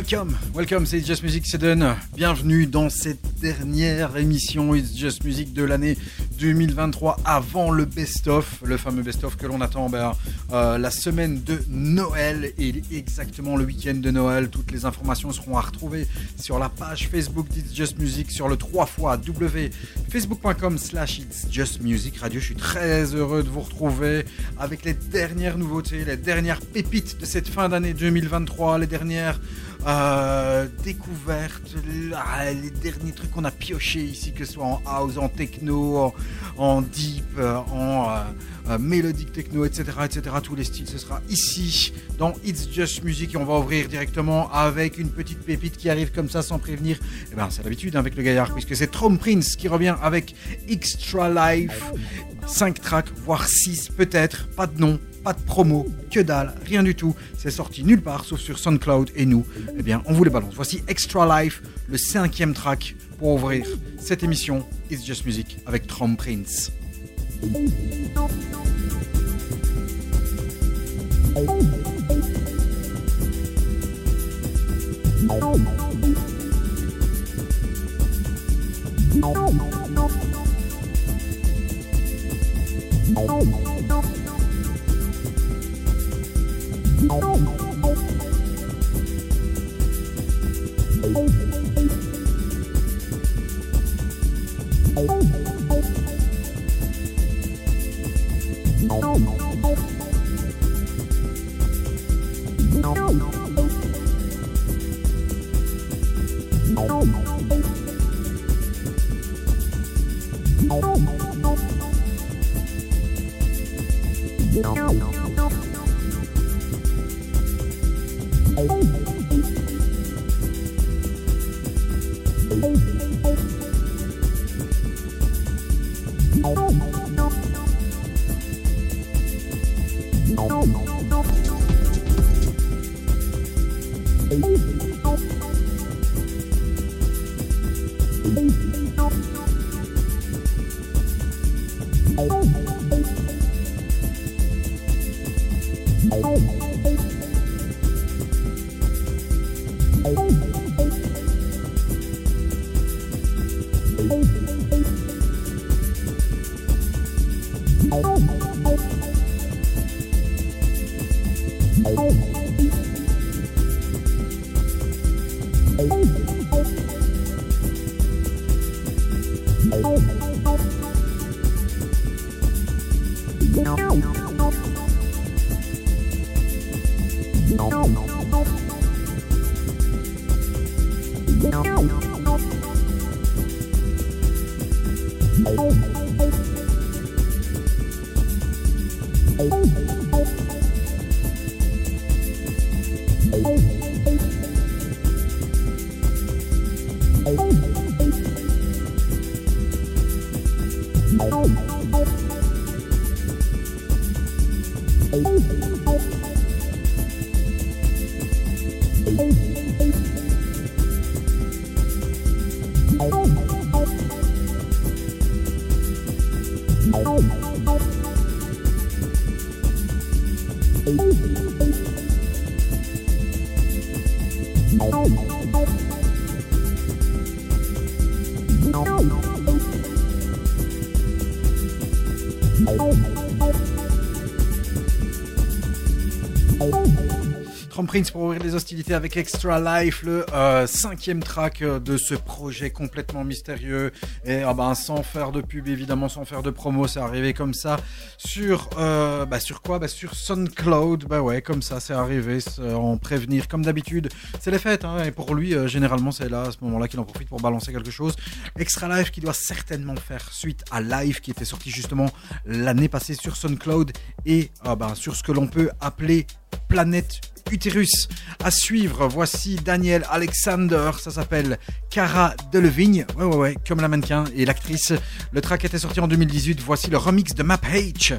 Welcome, welcome, c'est Just Music Seden. Bienvenue dans cette dernière émission It's Just Music de l'année 2023 avant le best-of, le fameux best-of que l'on attend ben, euh, la semaine de Noël et exactement le week-end de Noël. Toutes les informations seront à retrouver sur la page Facebook d'It's Just Music sur le 3 fois www.facebook.com slash It's Just Music Radio. Je suis très heureux de vous retrouver avec les dernières nouveautés, les dernières pépites de cette fin d'année 2023, les dernières euh, découvertes, ah, les derniers trucs qu'on a pioché ici, que ce soit en house, en techno, en, deep, euh, en euh, euh, mélodique techno, etc., etc. Tous les styles, ce sera ici dans It's Just Music et on va ouvrir directement avec une petite pépite qui arrive comme ça sans prévenir. Eh ben, c'est l'habitude hein, avec le gaillard puisque c'est Trom Prince qui revient avec Extra Life, 5 tracks, voire 6 peut-être, pas de nom, pas de promo, que dalle, rien du tout. C'est sorti nulle part sauf sur SoundCloud et nous, eh bien, on vous les balance. Voici Extra Life, le cinquième track pour ouvrir cette émission It's Just Music avec Trom Prince. Trom Prince pour ouvrir les hostilités avec Extra Life, le euh, cinquième track euh, de ce projet complètement mystérieux. Et ah ben, sans faire de pub, évidemment, sans faire de promo, c'est arrivé comme ça. Sur, euh, bah, sur quoi? Bah, Sur SoundCloud, bah ouais, comme ça, c'est arrivé, en prévenir. Comme d'habitude, c'est les fêtes, hein, et pour lui, généralement, c'est là, à ce moment-là, qu'il en profite pour balancer quelque chose. Extra Life qui doit certainement faire suite à Live qui était sorti justement l'année passée sur SoundCloud et ah ben, sur ce que l'on peut appeler Planète Utérus. À suivre, voici Daniel Alexander, ça s'appelle Cara Delevingne, ouais ouais ouais, comme la mannequin et l'actrice. Le track était sorti en 2018, voici le remix de Map H.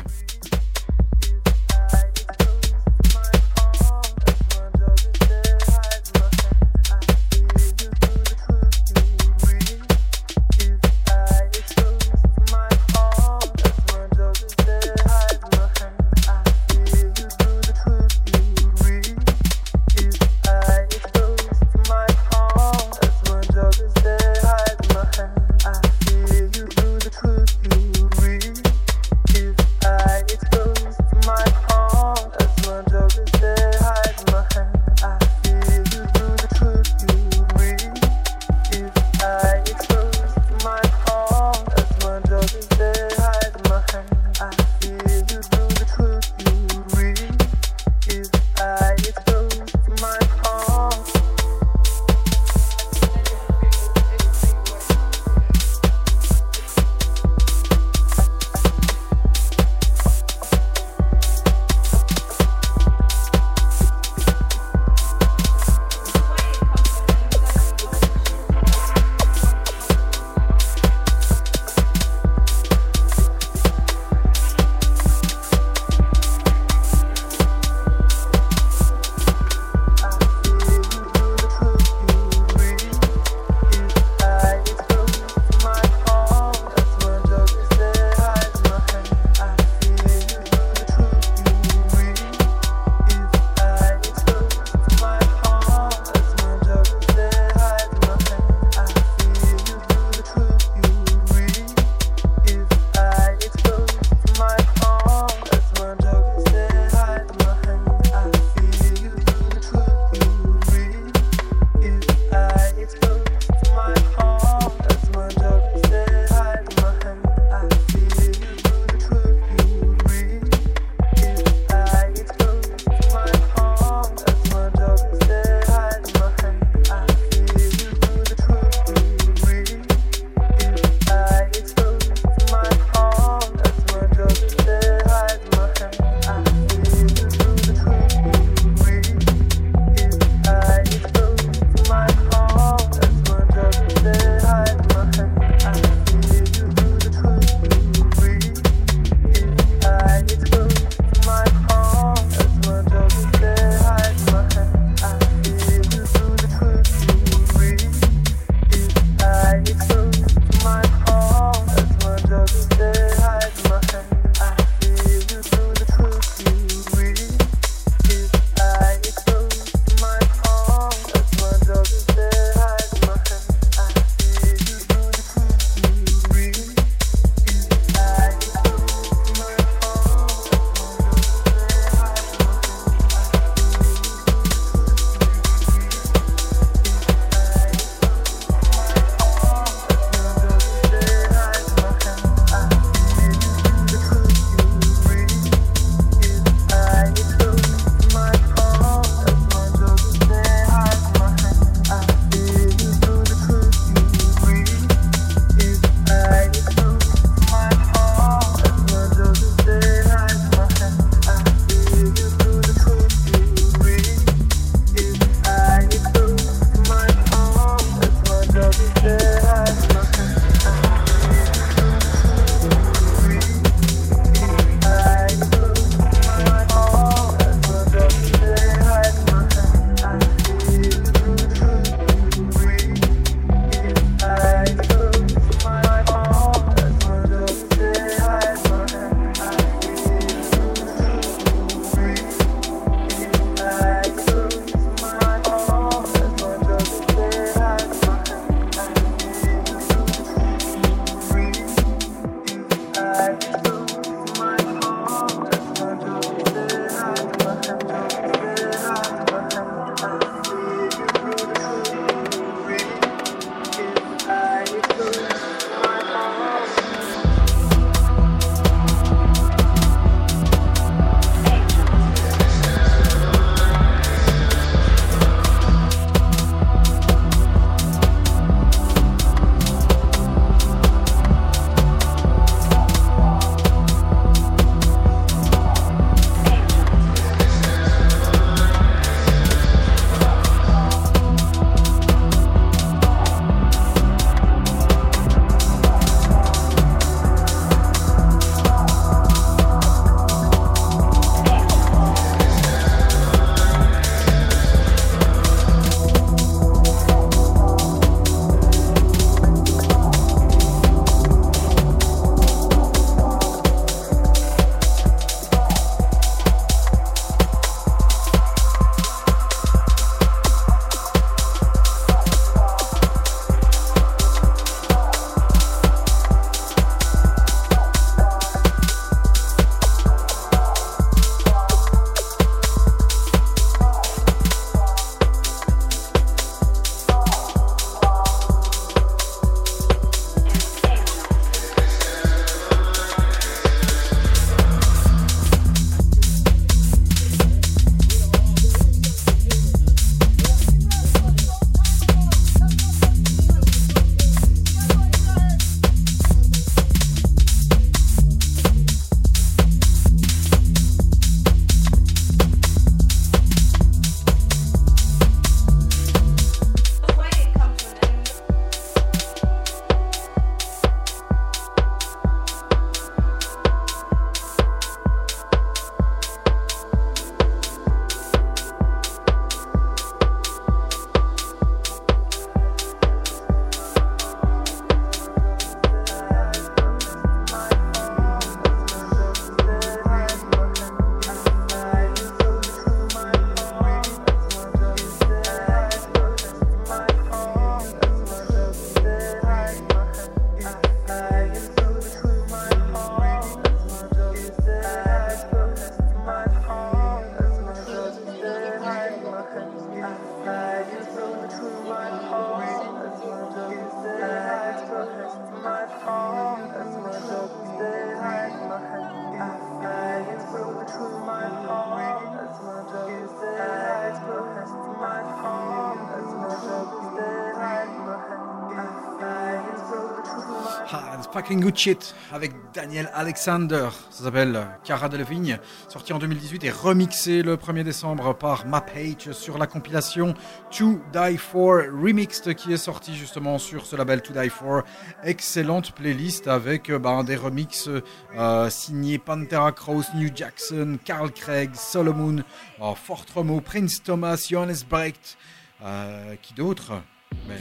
Fucking avec Daniel Alexander. Ça s'appelle Cara Delevingne, sorti en 2018 et remixé le 1er décembre par Mapage sur la compilation To Die For Remixed qui est sorti justement sur ce label To Die For. Excellente playlist avec euh, ben, des remixes euh, signés Pantera Cross, New Jackson, Carl Craig, Solomon, oh, Fort Romo, Prince Thomas, Johannes Brecht. Euh, qui d'autre? Mais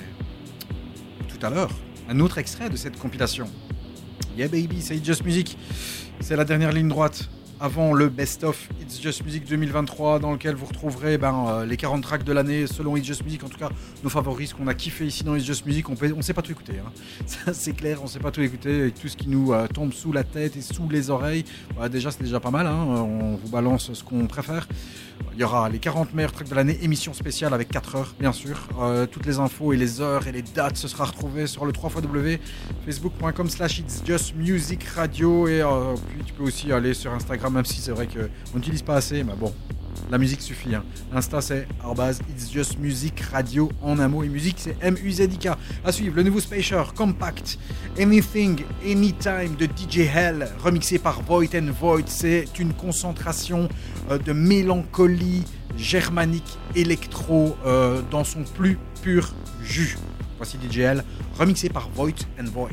tout à l'heure un autre extrait de cette compilation. Yeah baby, c'est It's Just Music. C'est la dernière ligne droite avant le Best of It's Just Music 2023 dans lequel vous retrouverez ben, euh, les 40 tracks de l'année selon It's Just Music, en tout cas nos favoris, qu'on a kiffé ici dans It's Just Music, on ne sait pas tout écouter. Hein. C'est clair, on ne sait pas tout écouter, tout ce qui nous euh, tombe sous la tête et sous les oreilles. déjà c'est déjà pas mal, hein. on vous balance ce qu'on préfère. Il y aura les 40 meilleurs tracks de l'année, émission spéciale avec 4 heures, bien sûr. Euh, toutes les infos et les heures et les dates, ce sera retrouvé sur le 3 facebook.com slash it's just music radio. Et euh, puis tu peux aussi aller sur Instagram, même si c'est vrai qu'on n'utilise pas assez, mais bon, la musique suffit. Hein. Insta c'est It's Just Music Radio en un mot. Et musique c'est M-U-Z-I-K. À suivre le nouveau Spacer Compact Anything Anytime de DJ Hell remixé par Void and Void. C'est une concentration euh, de mélancolie germanique électro euh, dans son plus pur jus. Voici DJ Hell remixé par Void and Void.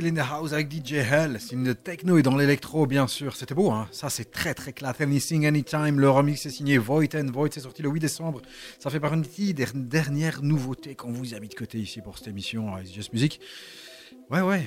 Still in the House avec DJ Hell. C'est une techno et dans l'électro, bien sûr. C'était beau, hein Ça, c'est très très classe. Anything, Anytime. Le remix est signé Void and Void. C'est sorti le 8 décembre. Ça fait partie des dernières nouveautés qu'on vous a mis de côté ici pour cette émission It's Just Music. Ouais, ouais.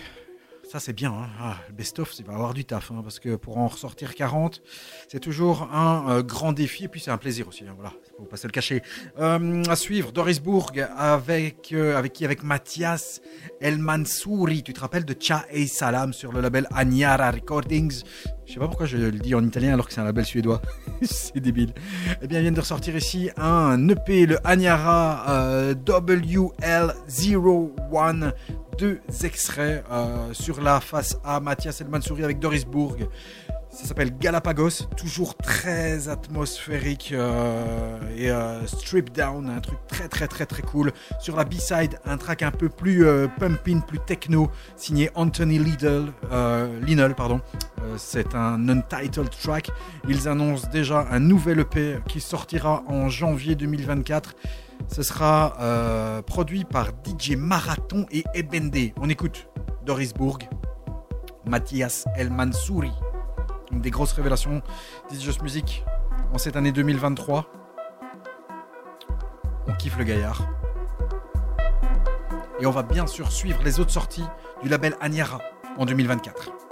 Ça, c'est bien. Hein ah, le best-of, c'est va avoir du taf. Hein, parce que pour en ressortir 40, c'est toujours un euh, grand défi. Et puis, c'est un plaisir aussi. Hein, voilà, faut pas se le cacher. Euh, à suivre, Doris Bourg avec, euh, avec qui Avec Mathias El Mansouri. Tu te rappelles de Cha et Salam sur le label Anyara Recordings? Je sais pas pourquoi je le dis en italien alors que c'est un label suédois. c'est débile. Eh bien, il vient de ressortir ici un EP, le Anyara euh, WL01 deux extraits euh, sur la face A, Mathias El Mansouri avec Doris Bourg. Ça s'appelle Galapagos, toujours très atmosphérique euh, et euh, strip down, un truc très très très très cool. Sur la B-side, un track un peu plus euh, pumping, plus techno, signé Anthony euh, Linnell. Pardon. Euh, C'est un untitled track. Ils annoncent déjà un nouvel EP qui sortira en janvier 2024. Ce sera euh, produit par DJ Marathon et Ebende. On écoute Doris Bourg, Mathias El Mansouri. Des grosses révélations This Music en cette année 2023. On kiffe le gaillard. Et on va bien sûr suivre les autres sorties du label Aniara en 2024.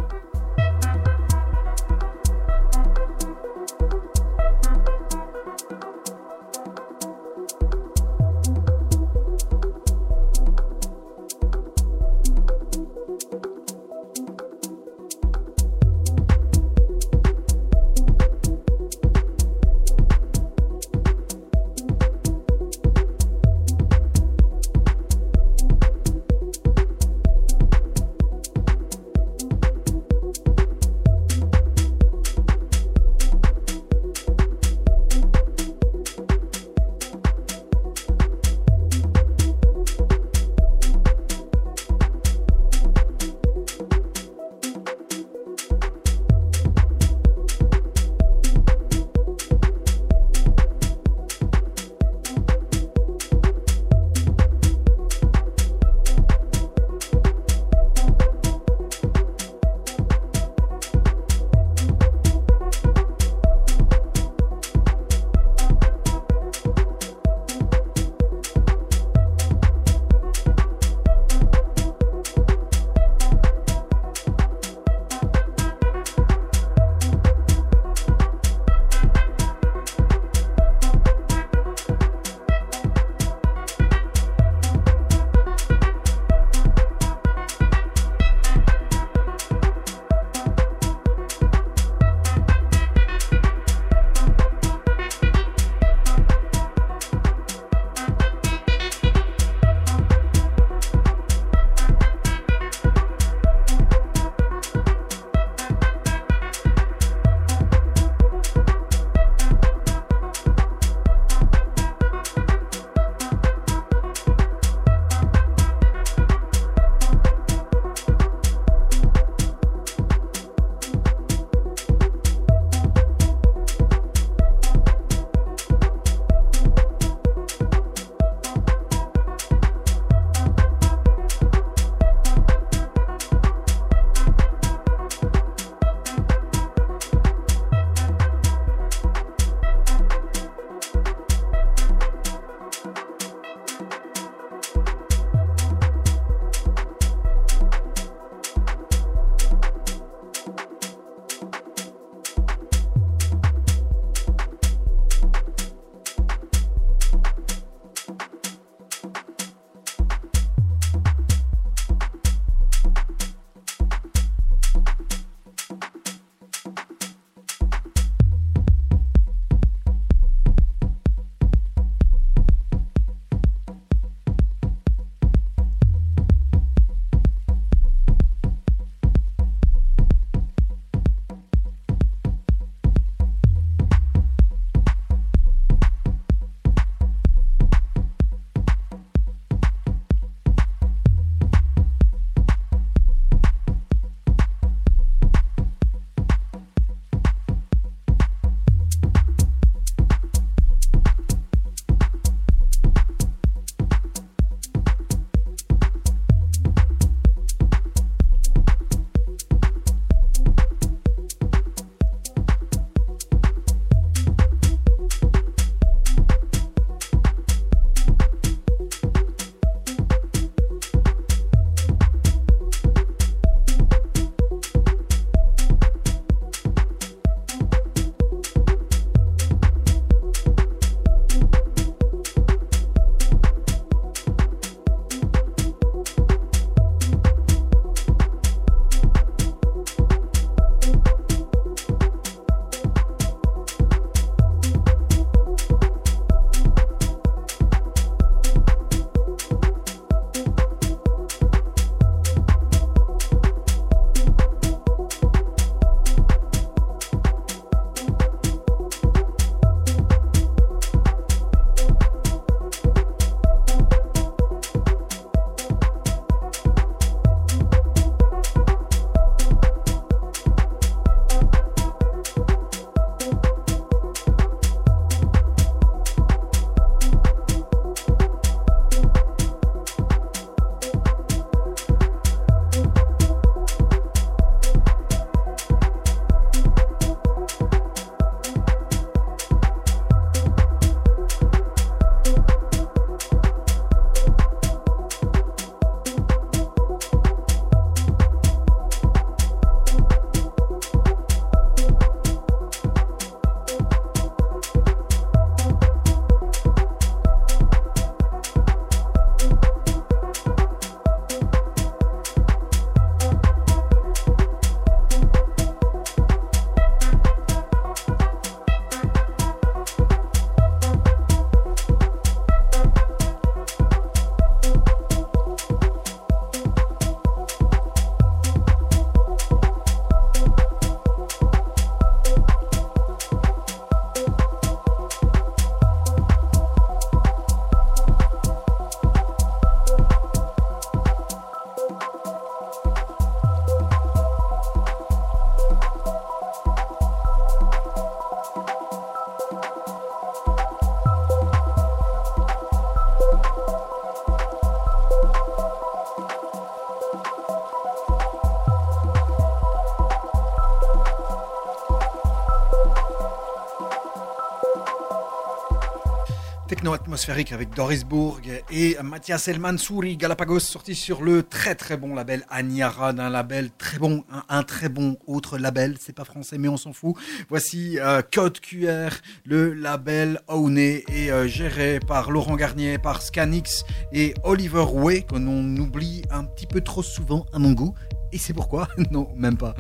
Techno-atmosphérique avec Doris Bourg et Mathias Elman Souri Galapagos sorti sur le très très bon label Aniara d'un label très bon, un, très bon autre label, c'est pas français mais on s'en fout. Voici euh, Code QR, le label owné et euh, géré par Laurent Garnier, par Scanix et Oliver Way, que l'on oublie un petit peu trop souvent à mon goût. Et c'est pourquoi Non, même pas.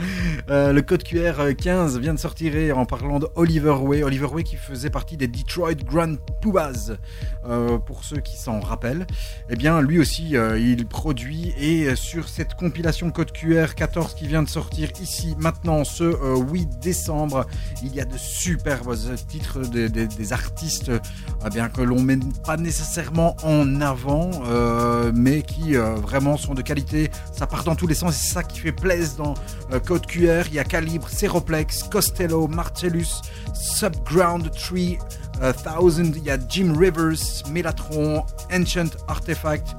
Euh, le code QR 15 vient de sortir en parlant de Oliver Way. Oliver Way qui faisait partie des Detroit Grand Poobahs, euh, pour ceux qui s'en rappellent. Eh bien, lui aussi, euh, il produit. Et sur cette compilation code QR 14 qui vient de sortir ici, maintenant, ce 8 décembre, il y a de superbes titres des artistes eh bien, que l'on met pas nécessairement en avant, mais qui vraiment sont de qualité. Ça part dans tous les sens. Et ça qui fait plaisir dans euh, Code QR. Il y a Calibre, Ceroplex, Costello, Marcellus, Subground Tree, 1000. Il y a Jim Rivers, Melatron, Ancient Artifact.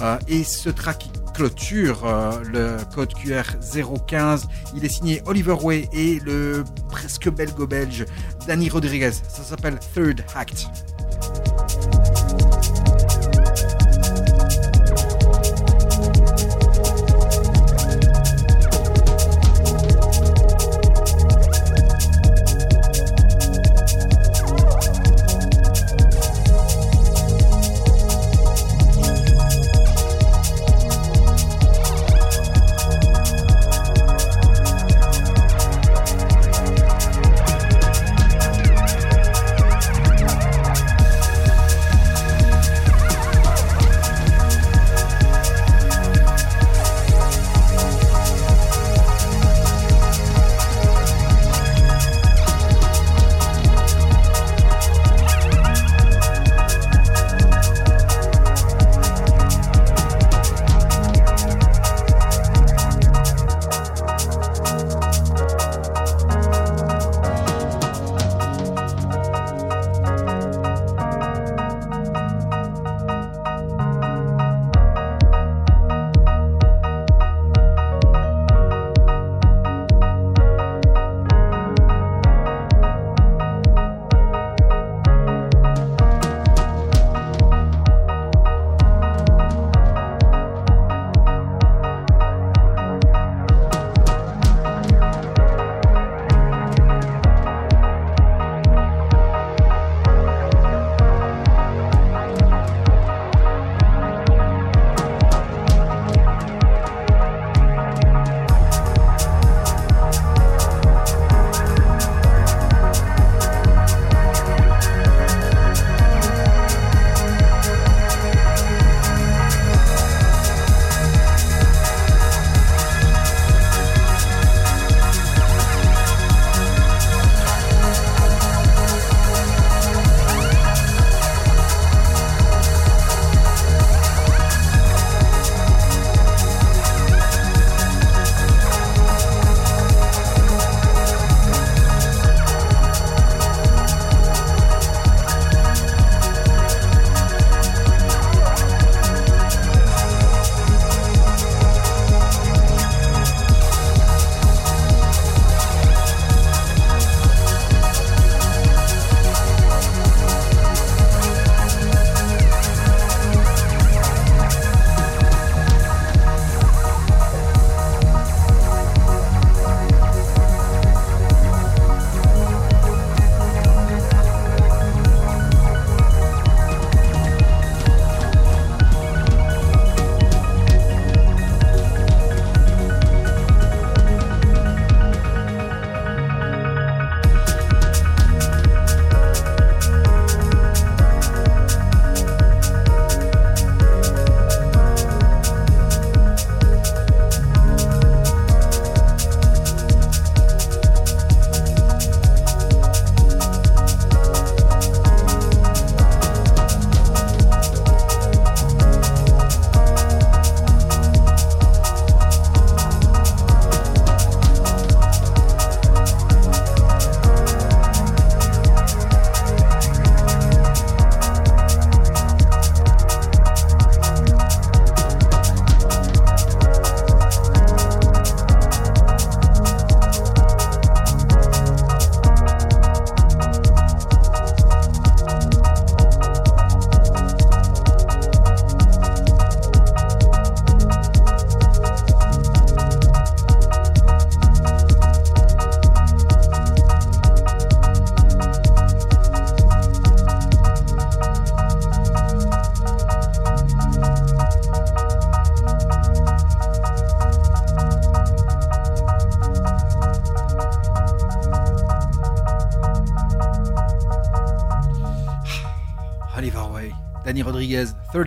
Euh, et ce track clôture euh, le code QR 015. Il est signé Oliver Way et le presque belgo-belge Danny Rodriguez. Ça s'appelle Third Act.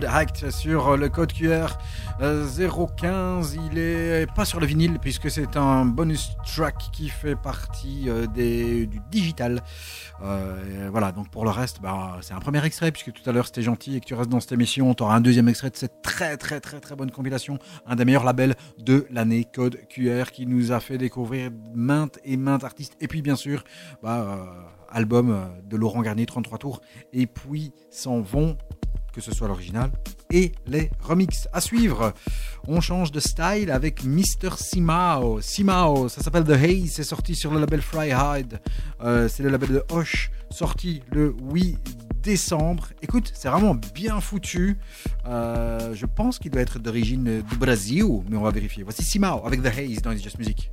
Third sur le code QR 015. Il est pas sur le vinyle puisque c'est un bonus track qui fait partie euh, des, du digital. Euh, voilà, donc pour le reste, bah, c'est un premier extrait puisque tout à l'heure c'était gentil et que tu restes dans cette émission. Tu auras un deuxième extrait de cette très très très très bonne compilation. Un des meilleurs labels de l'année, Code QR, qui nous a fait découvrir maintes et maintes artistes. Et puis bien sûr, bah, euh, album de Laurent Garnier, 33 tours. Et puis s'en vont que ce soit l'original et les remixes. À suivre, on change de style avec Mr. Simao. Simao, ça s'appelle The Haze, c'est sorti sur le label Fry Hide. Euh, c'est le label de Hoche, sorti le 8 décembre. Écoute, c'est vraiment bien foutu. Euh, je pense qu'il doit être d'origine du Brésil, mais on va vérifier. Voici Simao avec The Haze dans It's Just Music.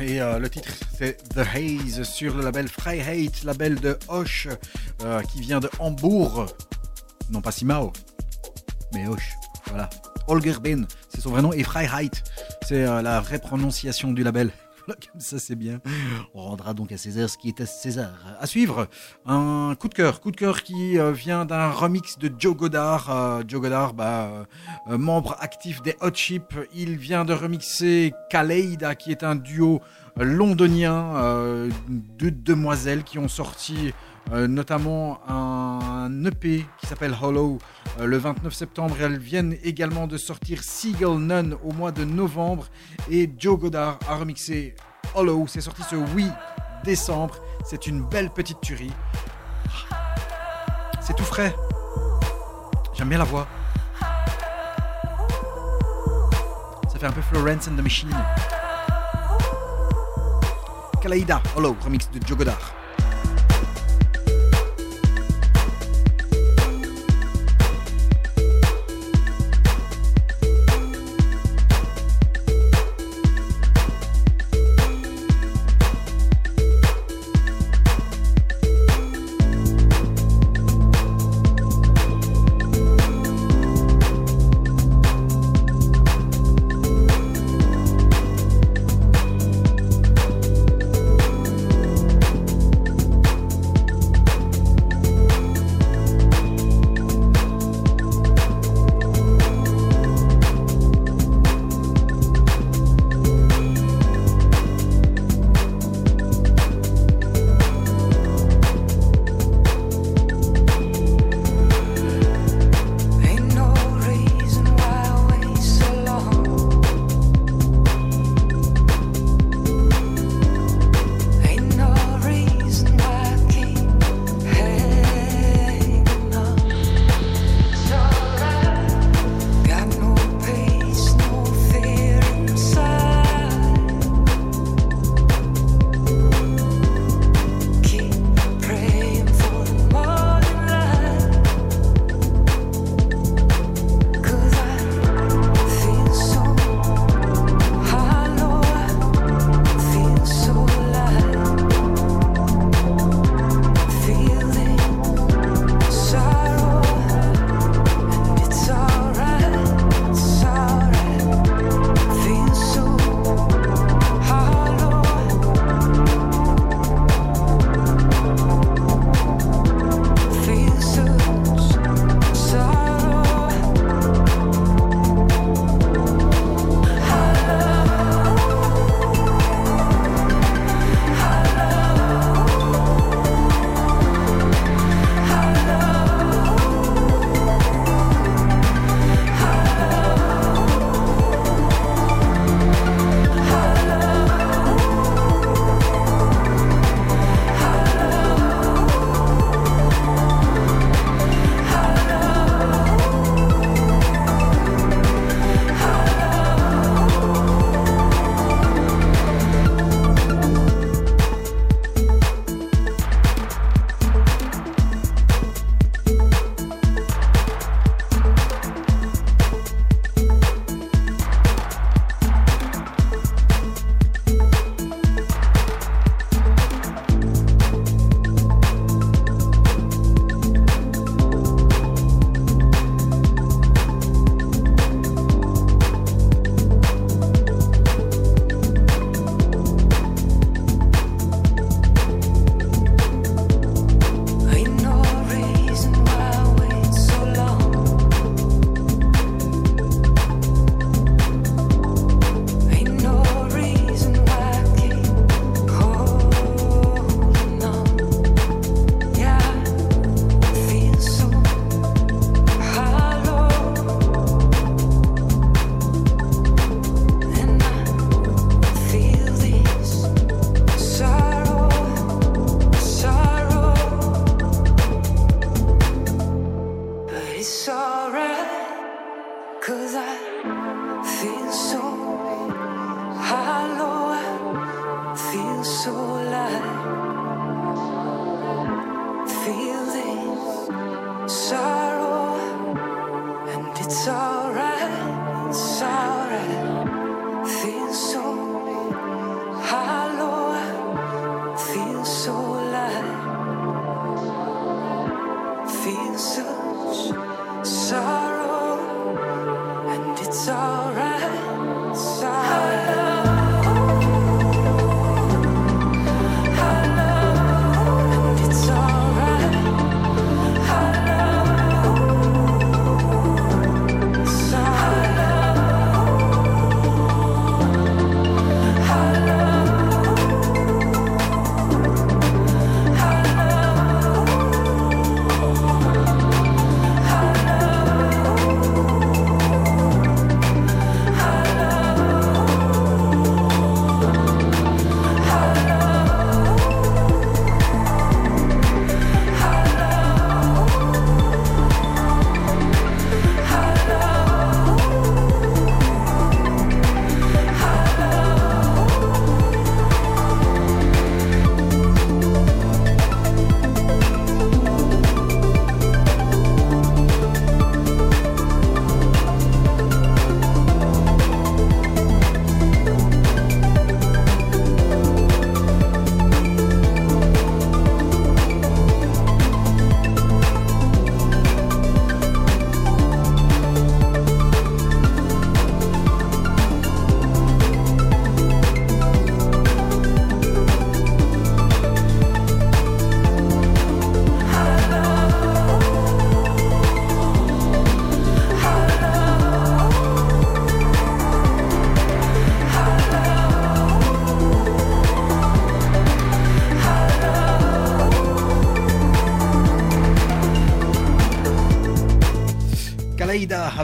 Et euh, le titre c'est The Haze sur le label Freiheit, label de Hoche euh, qui vient de Hambourg. Non pas Simao, mais Hoche. Voilà. Holger Ben, c'est son vrai nom et Freiheit, c'est euh, la vraie prononciation du label. Ça, c'est bien. On rendra donc à César ce qui est à César. À suivre, un coup de cœur. Coup de cœur qui vient d'un remix de Joe Godard. Joe Godard, bah, membre actif des Hot Chip. Il vient de remixer Kaleida, qui est un duo londonien euh, de demoiselles qui ont sorti euh, notamment un EP qui s'appelle Hollow euh, le 29 septembre. Elles viennent également de sortir Seagull Nun au mois de novembre. Et Joe Godard a remixé Hollow. C'est sorti ce 8 décembre. C'est une belle petite tuerie. C'est tout frais. J'aime bien la voix. Fait un peu Florence and the Machine. Kalaïda, Hollow, remix de Joe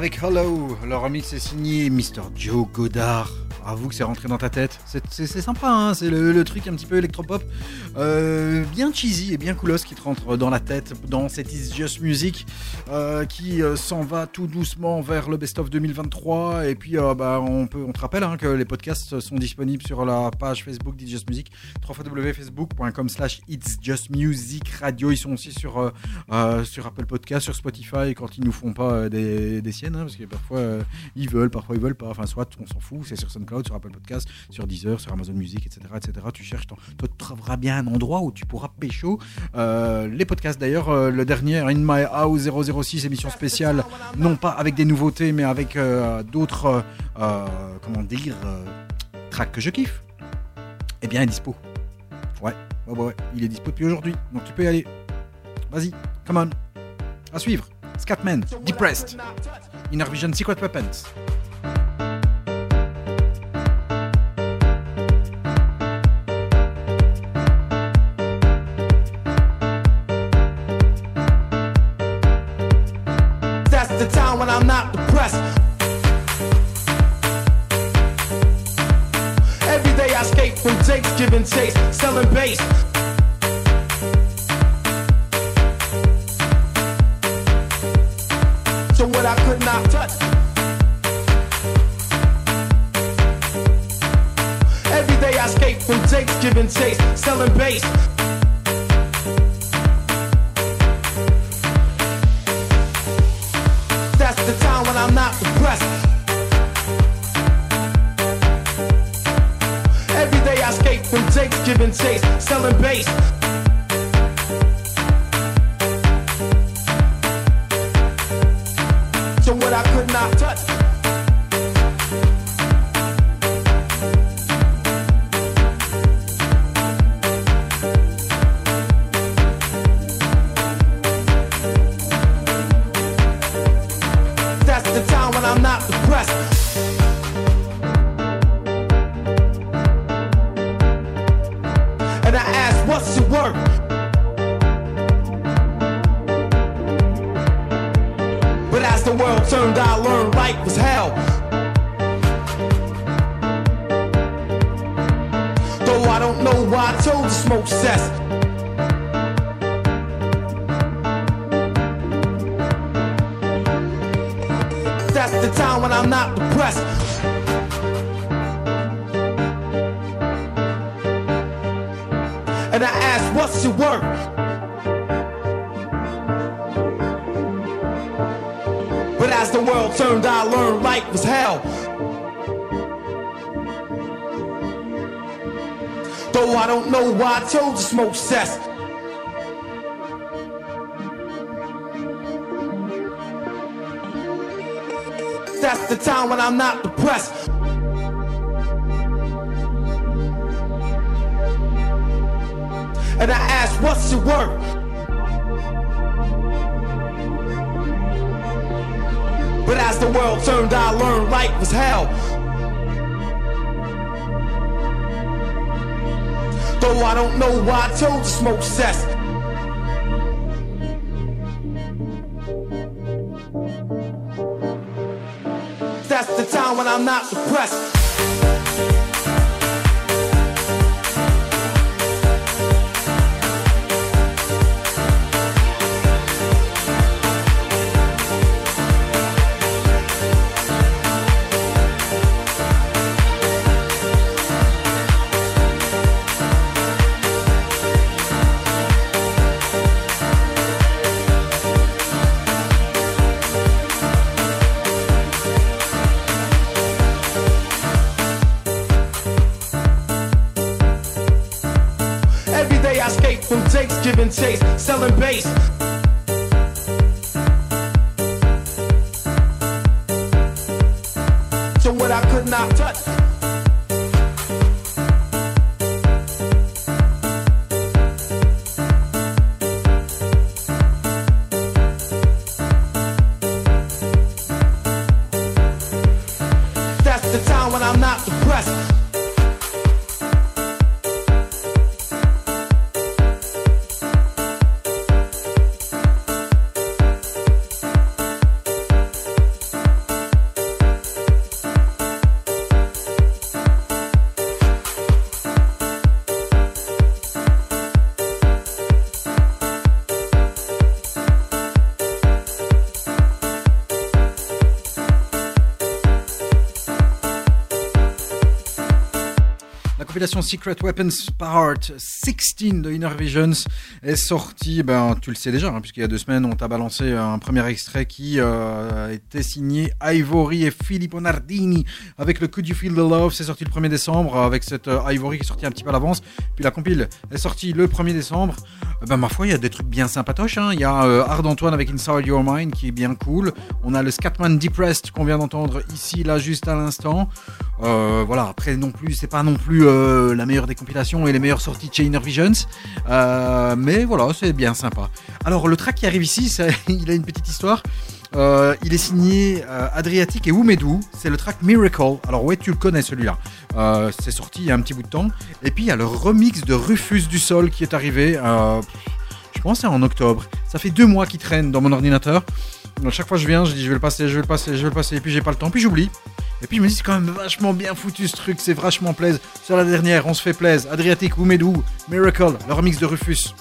avec Hollow. Le remix est signé Mr. Joe Godard. Avoue que c'est rentré dans ta tête. C'est- sympa, hein c'est le, truc un petit peu électropop. Euh, bien cheesy et bien coolos qui te rentre dans la tête dans cette Is Just Music euh, qui euh, s'en va tout doucement vers le Best of 2023. Et puis, bah, on, te rappelle hein, que les podcasts sont disponibles sur la page Facebook d'It's Just Music, www.facebook.com slash It's Just Music Radio. Ils sont aussi sur, euh, euh, sur Apple Podcast, sur Spotify quand ils nous font pas euh, des, des siennes, hein, parce que parfois ils veulent, parfois ils veulent pas. Enfin, soit on s'en fout, c'est sur SoundCloud, sur Apple Podcast, sur Deezer, sur Amazon Music, etc. etc. Tu cherches, tu trouveras bien un endroit où tu pourras pécho les podcasts. D'ailleurs, le dernier, In My House 006, émission spéciale, non pas avec des nouveautés, mais avec d'autres, comment dire, tracks que je kiffe, eh bien, est dispo. Ouais, ouais, ouais, il est dispo depuis aujourd'hui, donc tu peux y aller. Vas-y, come on. À suivre. Scatman, Depressed, Inner Vision, Secret Weapons. That's the time when I'm not. Giving chase, selling bass. So what I could not touch. Every day I escape from takes, giving chase, selling bass. Giving chase, selling bass. What's your work? But as the world turned, I learned life was hell. Though I don't know why I chose to smoke cess. That's the time when I'm not depressed. Your work? But as the world turned, I learned life was hell. Though I don't know why I chose to smoke cess. That's the time when I'm not depressed. What's your work? But as the world turned, I learned life was hell. Though I don't know why I chose to smoke cess. That's the time when I'm not depressed. Compilation Secret Weapons Part 16 de Inner Visions est sortie, ben, tu le sais déjà, hein, puisqu'il y a deux semaines, on t'a balancé un premier extrait qui euh, était signé Ivory et Filippo Nardini avec le Could You Feel the Love. C'est sorti le 1er décembre avec cette euh, Ivory qui est sorti un petit peu à l'avance. Puis la compile est sortie le 1er décembre. Euh, Ben, ma foi, il y a des trucs bien sympatoches. hein. Il y a euh, Antoine avec Inside Your Mind qui est bien cool. On a le Scatman Depressed qu'on vient d'entendre ici, là, juste à l'instant. Euh, voilà, après non plus, c'est pas non plus euh, la meilleure des compilations et les meilleures sorties de chez Visions. Euh, mais voilà, c'est bien sympa. Alors, le track qui arrive ici, il a une petite histoire. Euh, il est signé euh, Adriatic et Oumedou. C'est le track Miracle. Alors ouais, tu le connais celui-là. Euh, c'est sorti il y a un petit bout de temps. Et puis il y a le remix de Rufus du Sol qui est arrivé. euh, je pense c'est en octobre. Ça fait deux mois qu'il traîne dans mon ordinateur. Donc, chaque fois que je viens, je dis je vais le passer, je vais le passer, je vais le passer. Et puis j'ai pas le temps, puis j'oublie. Et puis je me dis c'est quand même vachement bien foutu ce truc, c'est vachement plaise. Sur la dernière, on se fait plaise. Adriatic, Oumedou, Miracle, le remix de Rufus.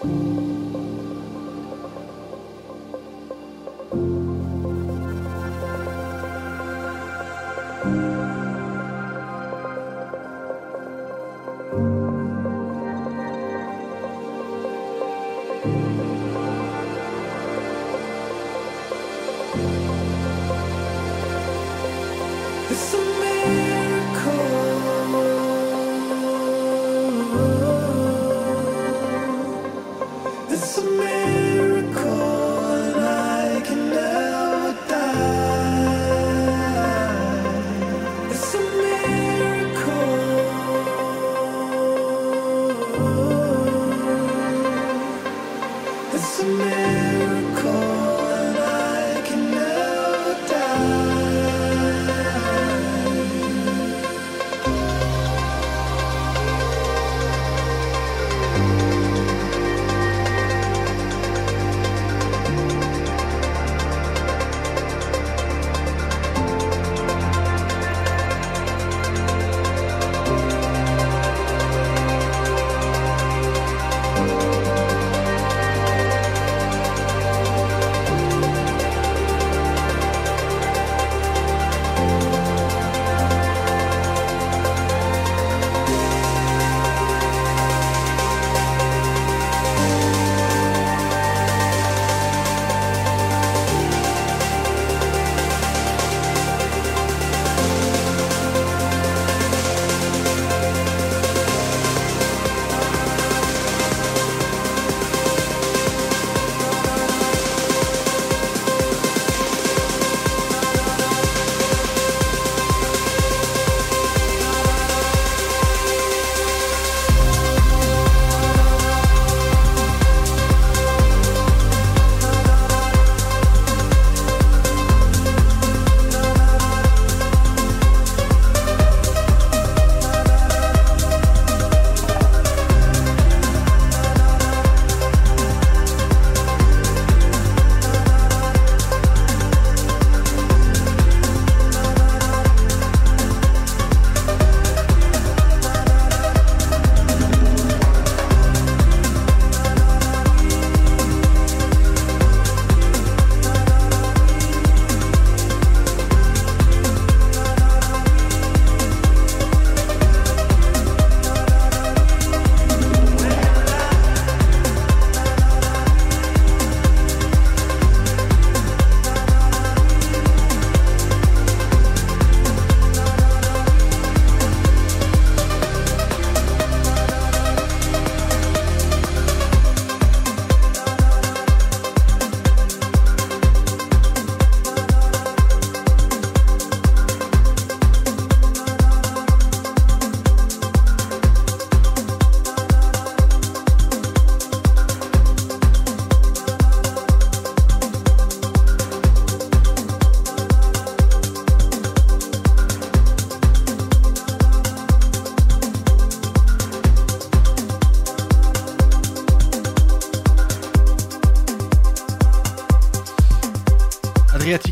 It's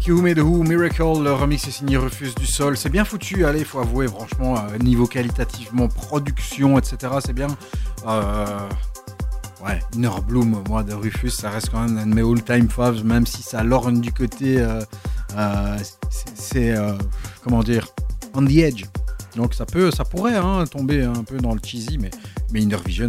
Et The Who, Miracle, le remix est signé Refuse du Sol. C'est bien foutu, allez, faut avouer, franchement, euh, niveau qualitativement, production, etc., c'est bien. Euh, ouais, Inner Bloom, moi, de Rufus, ça reste quand même un de mes all-time faves, même si ça lorgne du côté. euh, c'est- comment dire On the edge. Donc ça peut, ça pourrait hein, tomber un peu dans le cheesy, mais, mais Inner Vision,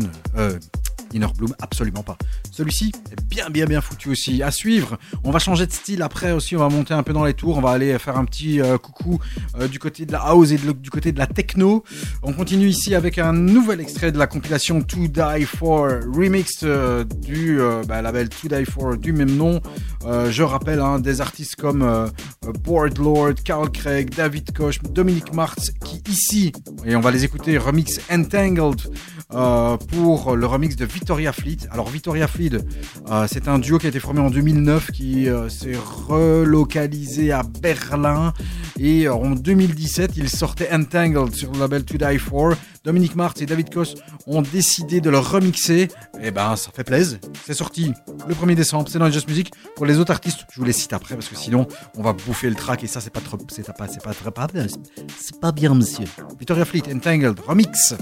Inner Bloom, absolument pas. Celui-ci est bien, bien, bien foutu aussi. À suivre, on va changer de style après aussi, on va monter un peu dans les tours, on va aller faire un petit euh, coucou euh, du côté de la house et du côté de la techno. On continue ici avec un nouvel extrait de la compilation To Die For remix euh, du bah, label To Die For du même nom. Je rappelle hein, des artistes comme Board Lord, Carl Craig, David Koch, Dominique Martz qui ici, et on va les écouter, remix Entangled pour le remix de Victoria Fleet. Alors Victoria Fleet, euh, c'est un duo qui a été formé en 2009 qui euh, s'est relocalisé à Berlin et euh, en 2017 il sortait Entangled sur le label To Die For. Dominique Martz et David Koch ont décidé de le remixer. Et ben ça fait plaisir. C'est sorti le 1er décembre, c'est dans Just Music. Pour les autres artistes, je vous les cite après parce que sinon on va bouffer le track et ça c'est pas trop c'est pas pas pas bien monsieur. Victoria Fleet Entangled remix.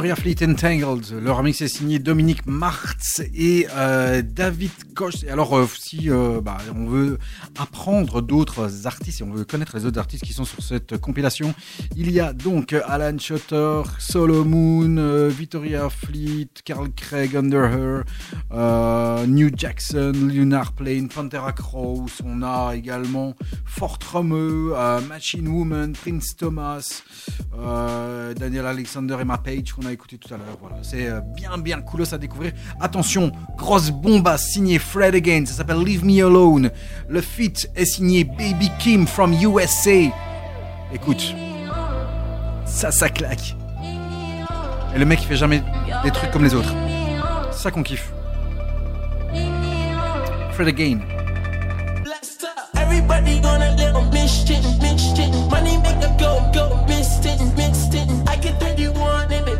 Fleet Entangled. Le remix est signé Dominique Martz et euh, David Koch. Et alors, euh, si euh, bah, on veut d'autres artistes, si on veut connaître les autres artistes qui sont sur cette compilation, il y a donc Alan Shutter, Solo Moon, euh, Victoria Fleet, Carl Craig, Under Her, euh, New Jackson, Lunar Plane, Pantera Crows. On a également Fort Romeu, euh, Machine Woman, Prince Thomas, Daniel Alexander, Emma Page qu'on a écouté tout à l'heure. Voilà, c'est bien bien coolos à découvrir. Attention, grosse bombasse signée Fred Again, ça s'appelle Leave Me Alone. Le feat est signé Baby Kim from USA. Écoute, ça ça claque. Et le mec il fait jamais des trucs comme les autres. C'est ça qu'on kiffe. Fred Again. Everybody gonna little mission, mission. Money make a go, go, instant, instant. I can turn you on in an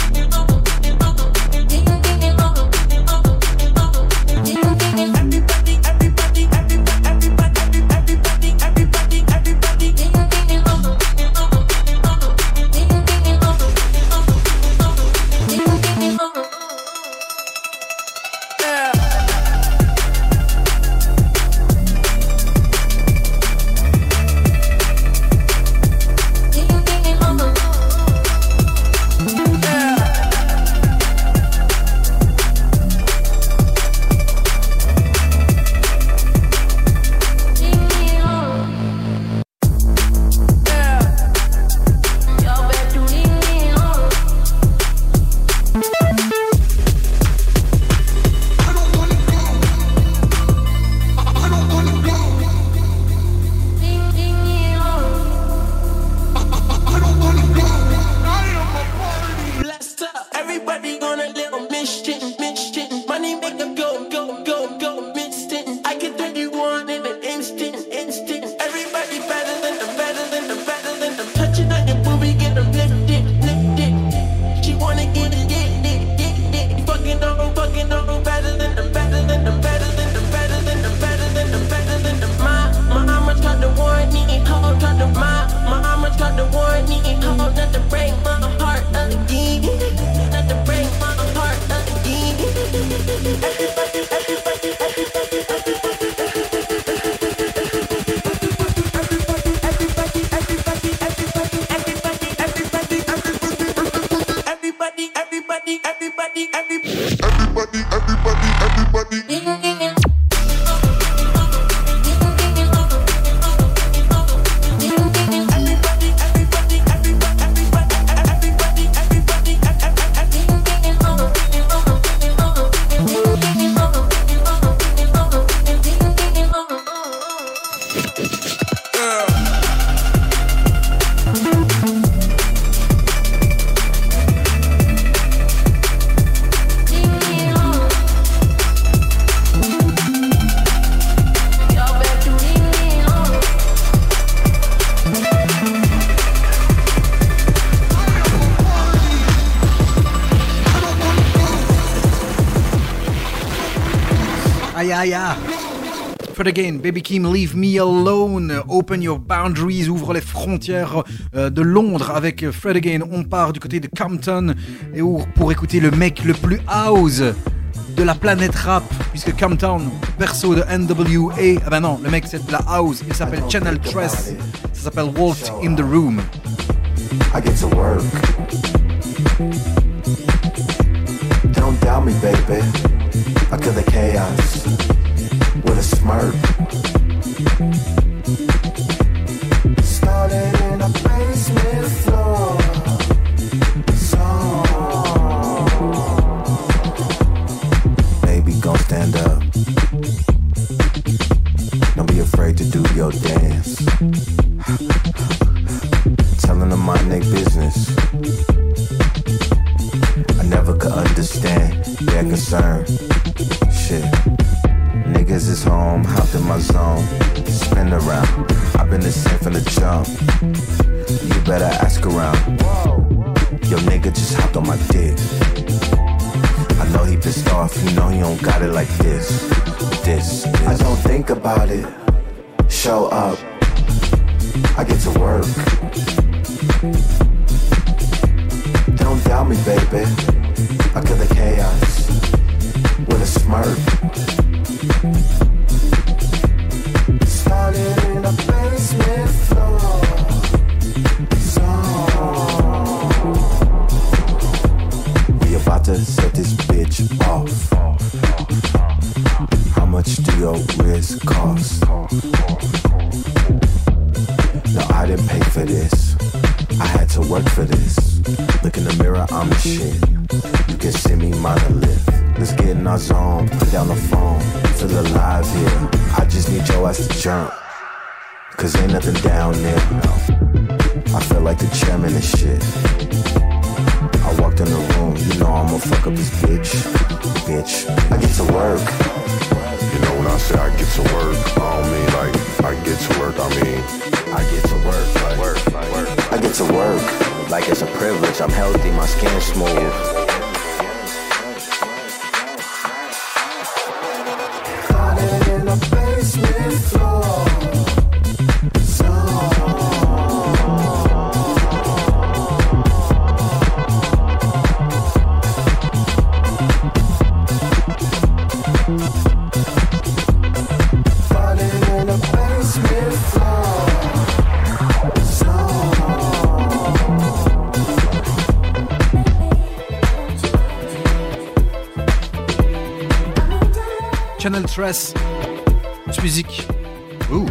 Fred again, Baby Kim, leave me alone. Open your boundaries, ouvre les frontières euh, de Londres avec Fred again. On part du côté de Compton et où- pour écouter le mec le plus house de la planète rap, puisque Compton, perso de NWA, ah ben non, le mec c'est de la house, il s'appelle Channel Tress, ça s'appelle Walked in the Room. I get to work. Don't doubt me, baby. I kill the chaos Smart. Shit. You can see me monolith. Let's get in our zone, put down the phone. Feel alive here. I just need your ass to jump. Cause ain't nothing down there. No. I feel like the chairman and shit. I walked in the room, you know I'ma fuck up this bitch. Bitch, I get to work. You know when I say I get to work, I don't mean like I get to work, I mean I get to work, like, work, like, work. I get to work like it's a privilege. I'm healthy, my skin smooth. Channel Tress. It's Music. Ouh.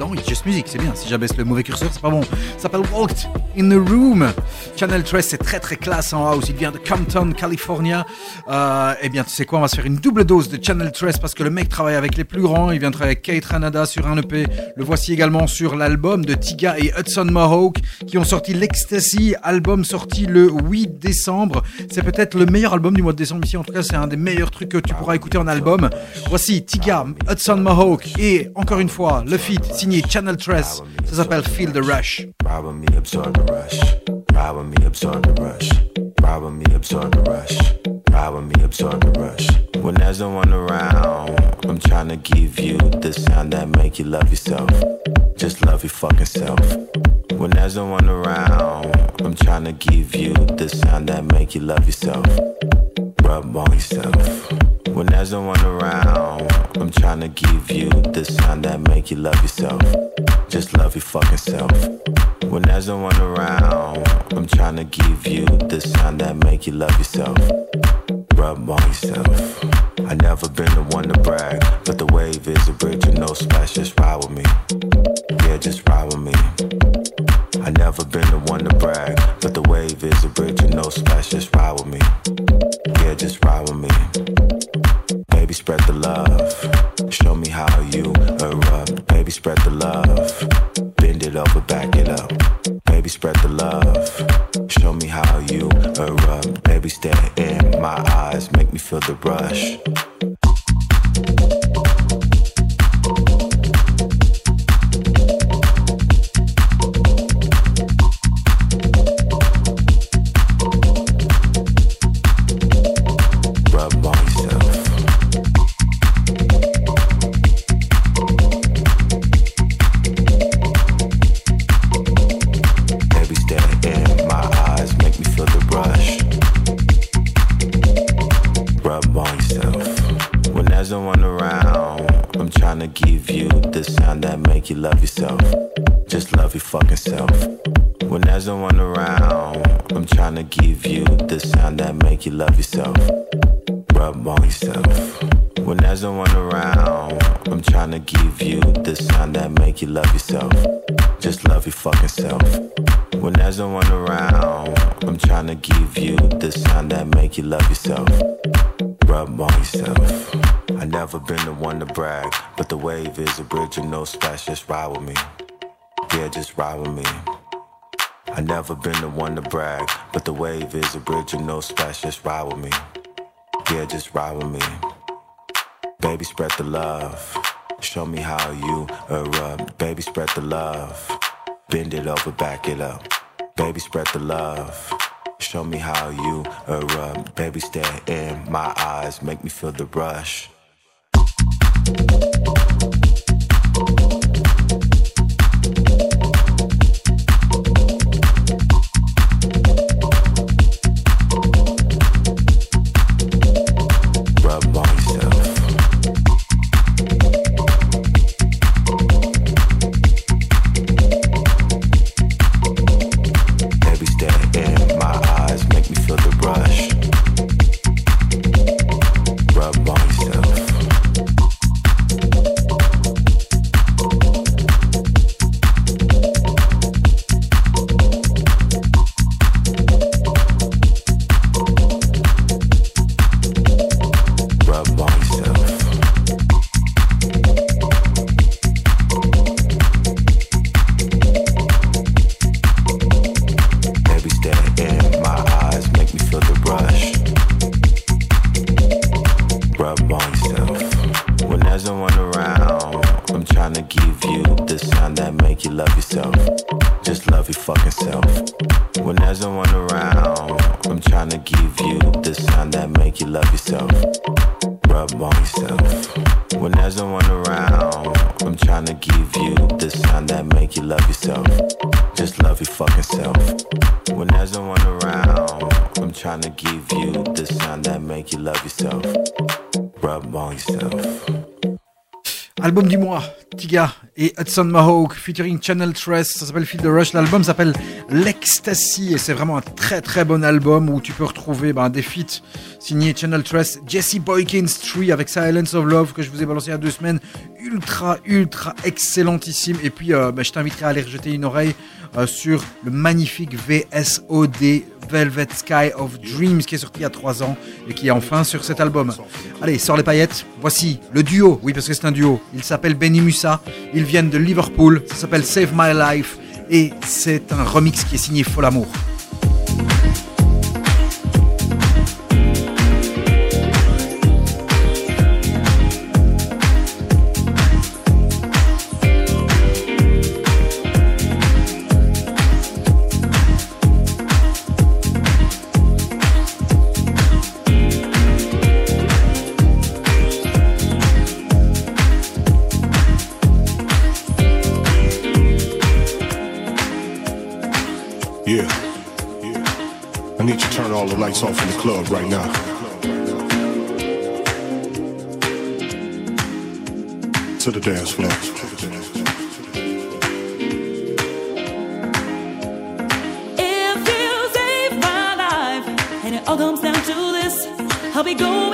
Non, Just Music, c'est bien. Si j'abaisse le mauvais curseur, c'est pas bon. Ça s'appelle Walked in the Room. Channel Tress, c'est très très classe en house. Il vient de Compton, California. Euh, eh bien, tu sais quoi, on va se faire une double dose de Channel Tress parce que le mec travaille avec les plus grands. Il vient de travailler avec Kate Ranada sur un EP. Le voici également sur l'album de Tiga et Hudson Mohawk qui ont sorti l'Ecstasy, album sorti le 8 décembre. C'est peut-être le meilleur album du mois de décembre ici. En tout cas, c'est un des meilleurs trucs que tu pourras écouter en album. Voici Tiga, Hudson Mohawk et encore une fois le feat signé Channel Tress. Ça s'appelle Feel the Rush. Ride me, absorb the rush. Ride me, absorb the rush. Ride me, absorb the rush. When there's no one around, I'm trying to give you the sound that make you love yourself. Just love your fucking self. When there's no one around, I'm trying to give you the sound that make you love yourself. Rub on yourself. When there's no one around, I'm trying to give you the sound that make you love yourself. Just love your fucking self. When there's no one around, I'm trying to give you the sign that make you love yourself. Rub on yourself. I never been the one to brag, but the wave is a bridge and no splash. Just ride with me. Yeah, just ride with me. I never been the one to brag, but the wave is a bridge and no splash. Just ride with me. Yeah, just ride with me. Baby, spread the love. Show me how you erupt. Baby, spread the love. Bend it over, back it up. Baby, spread the love. Show me how you erupt. Baby, stare in my eyes. Make me feel the rush. You the sound that make you love yourself. Just love your fucking self. When there's no one around, I'm trying to give you the sound that make you love yourself. Rub on yourself. When there's no one around, I'm trying to give you the sound that make you love yourself. Just love your fucking self. When there's no one around, I'm trying to give you the sound that make you love yourself. Rub on yourself. I never been the one to brag, but the wave is a bridge and no splash. Just ride with me. Yeah, just ride with me. I never been the one to brag, but the wave is original splash. Just ride with me. Yeah, just ride with me. Baby, spread the love. Show me how you erupt. Baby, spread the love. Bend it over, back it up. Baby, spread the love. Show me how you erupt. Baby, stare in my eyes. Make me feel the rush. Thank you. Hudson Mahawk featuring Channel Tress, ça s'appelle Feel the Rush, l'album s'appelle L'Ecstasy et c'est vraiment un très très bon album où tu peux retrouver ben, des feats signés Channel Tress, Jesse Boykins Tree avec Silence of Love que je vous ai balancé il y a deux semaines, ultra ultra excellentissime. Et puis euh, ben, je t'inviterai à aller jeter une oreille euh, sur le magnifique VSOD Velvet Sky of Dreams qui est sorti il y a trois ans et qui est enfin sur cet album. Allez, sors les paillettes. Voici le duo. Oui, parce que c'est un duo. Il s'appelle Benny Musa. Ils viennent de Liverpool. Ça s'appelle Save My Life. Et c'est un remix qui est signé Fol Amour. Club right now. To the dance floor. If you save my life, and it all comes down to this, I'll be going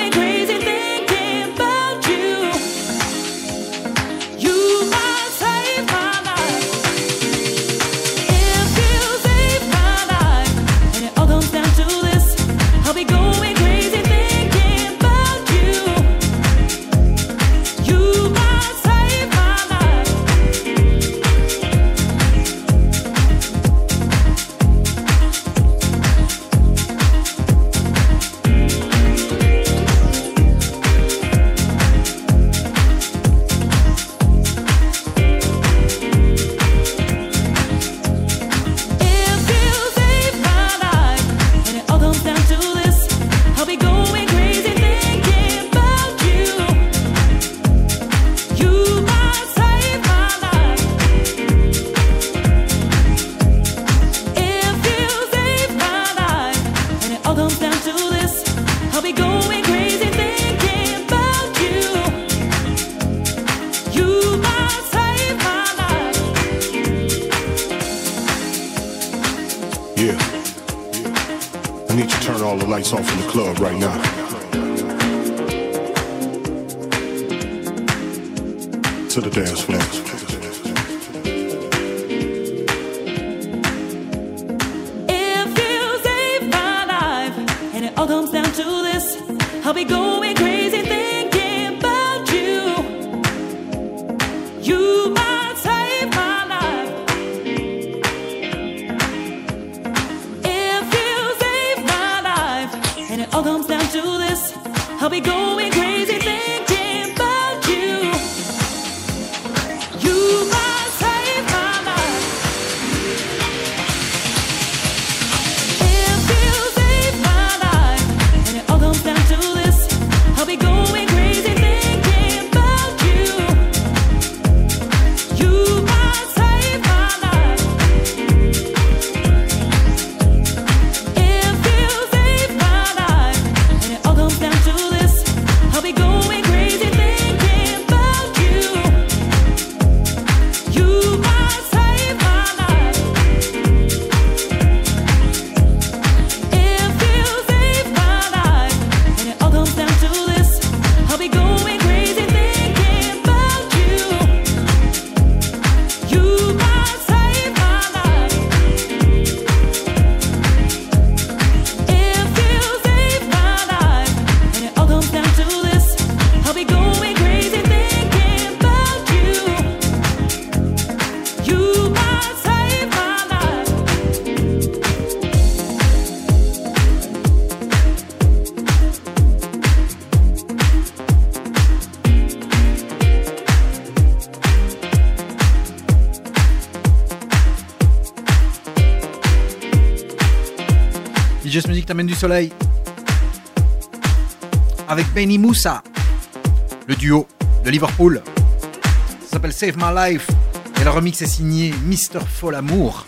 Avec Benny Moussa, le duo de Liverpool. Ça s'appelle Save My Life. Et le remix est signé Mr. Folamour.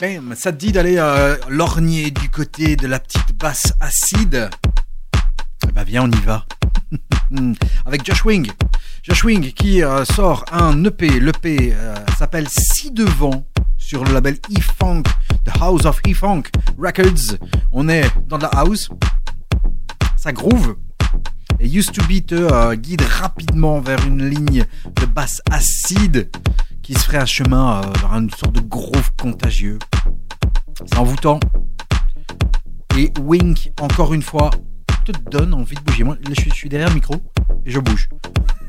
Bam, ça te dit d'aller euh, lorgner du côté de la petite basse acide? Ben viens, on y va. Avec Josh Wing. Josh Wing qui euh, sort un EP. L'EP euh, s'appelle Si Devant sur le label E-Funk, The House of E-Funk Records. On est dans la house. Ça groove. Et Used to Be te euh, guide rapidement vers une ligne de basse acide qui se ferait un chemin euh, vers une sorte de groove contagieux. C'est envoûtant. Et Wink, encore une fois, te donne envie de bouger. Moi, je suis derrière le micro et je bouge.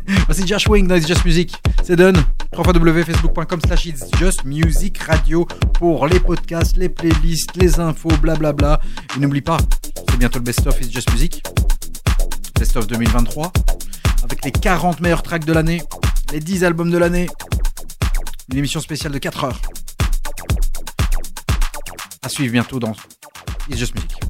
Voici Josh Wing dans It's Just Music. C'est done. www.facebook.com slash It's Just Music Radio pour les podcasts, les playlists, les infos, blablabla. Et n'oublie pas, c'est bientôt le best-of It's Just Music. Best-of 2023. Avec les 40 meilleurs tracks de l'année, les 10 albums de l'année. Une émission spéciale de 4 heures. À suivre bientôt dans It's Just Music.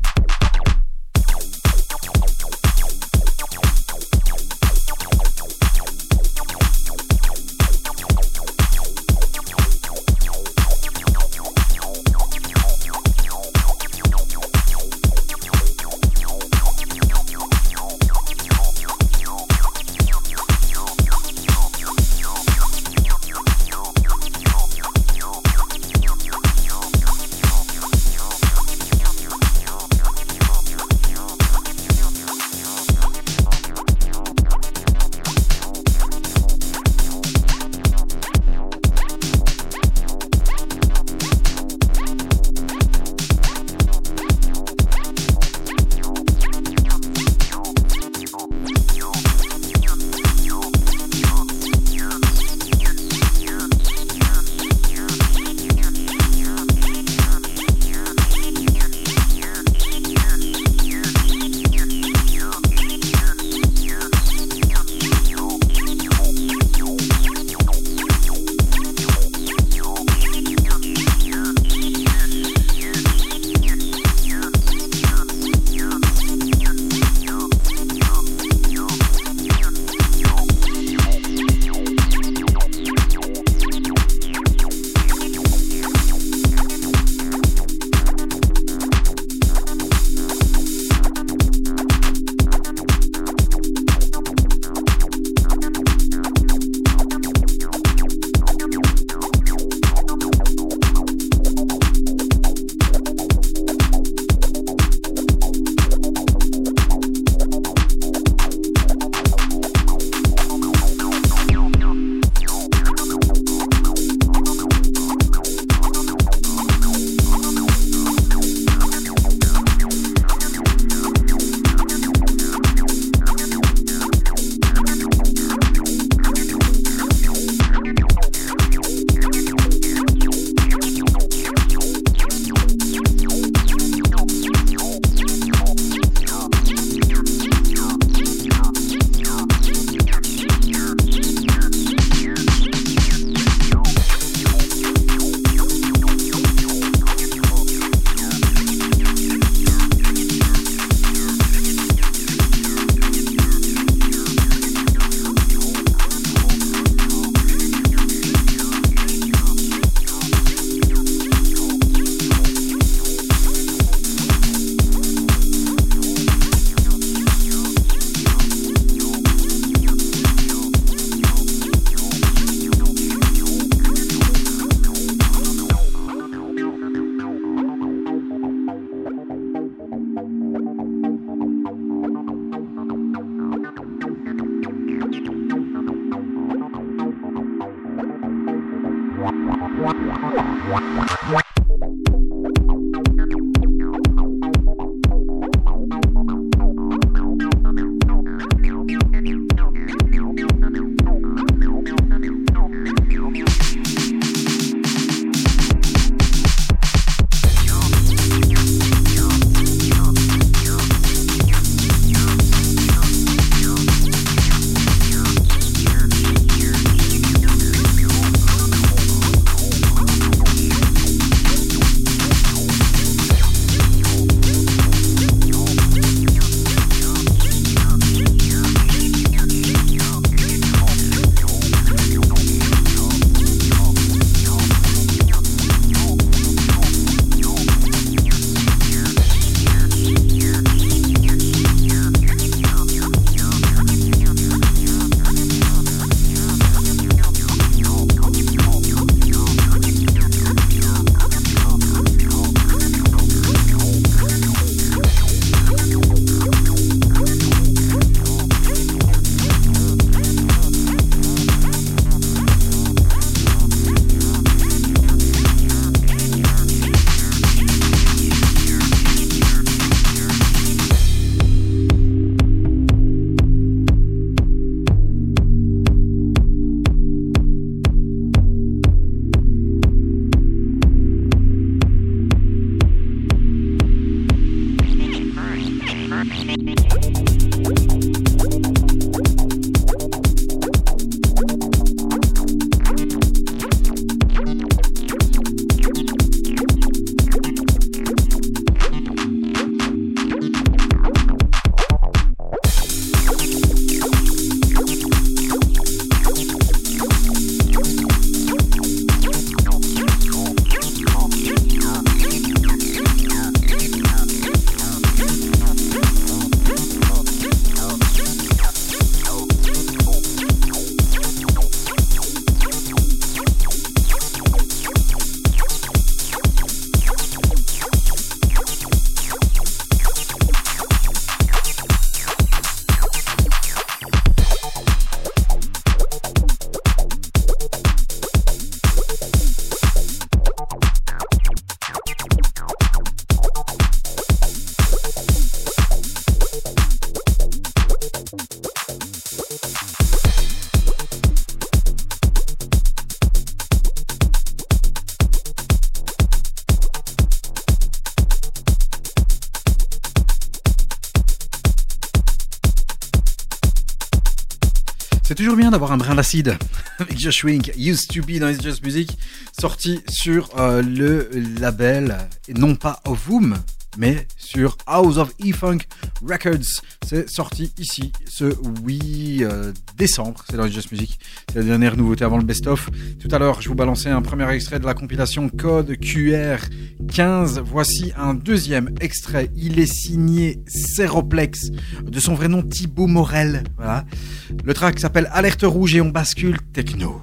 D'acide avec Josh Wink, Used to Be dans It's Just Music, sorti sur euh, le label, non pas of Whom, mais sur House of E-Funk Records. C'est sorti ici ce 8 euh, décembre, c'est dans It's Just Music. C'est la dernière nouveauté avant le best-of. Tout à l'heure, je vous balançais un premier extrait de la compilation Code QR 15. Voici un deuxième extrait. Il est signé Ceroplex, de son vrai nom Thibaut Morel. Voilà. Le track s'appelle Alerte Rouge et on bascule techno.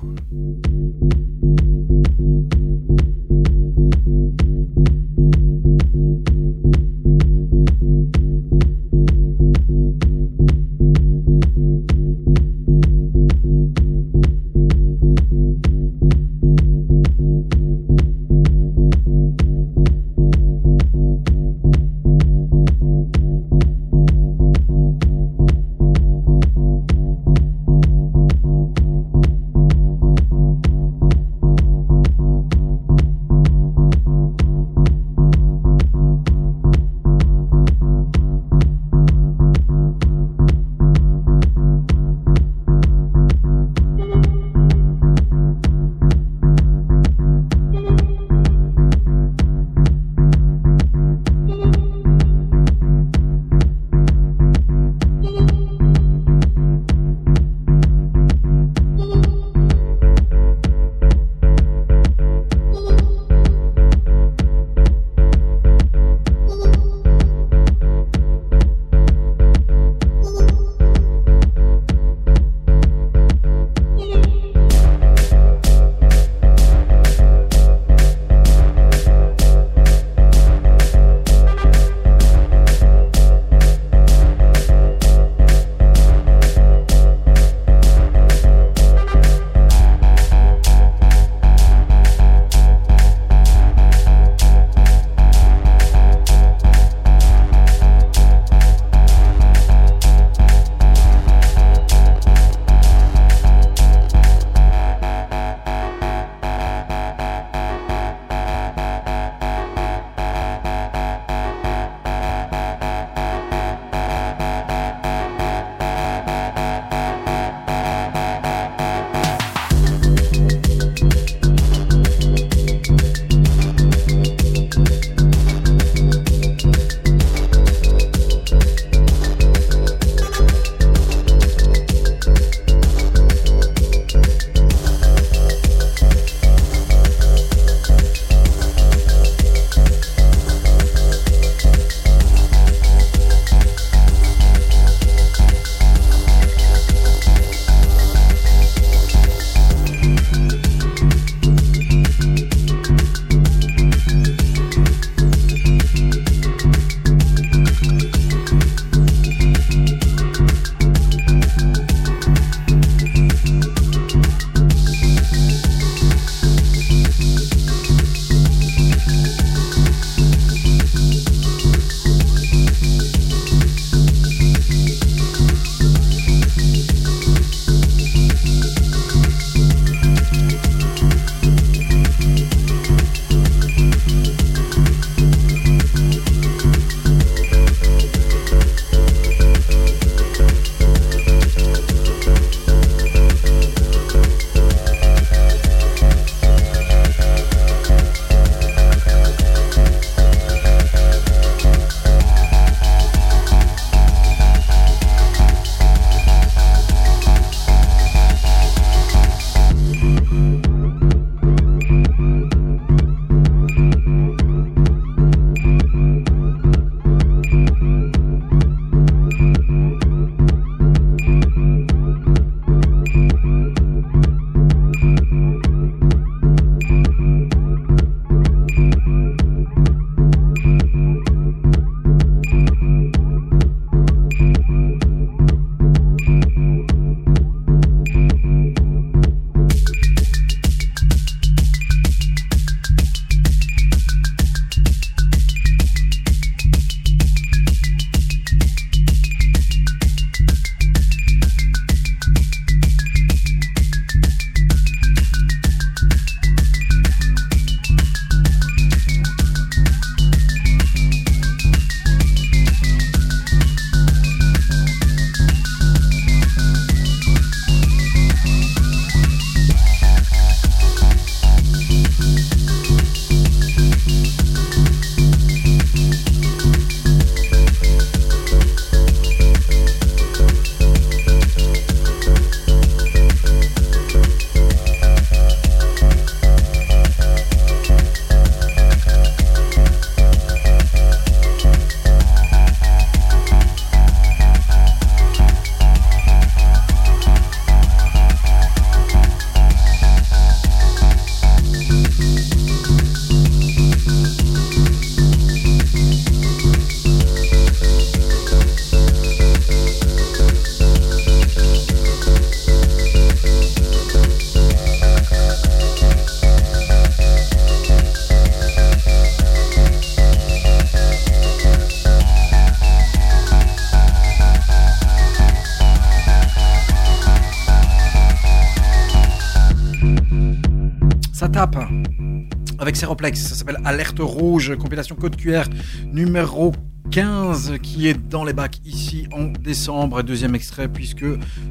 Avec Seroplex. Ça s'appelle Alerte Rouge, compilation code QR numéro 15 qui est dans les bacs ici en décembre. Deuxième extrait, puisque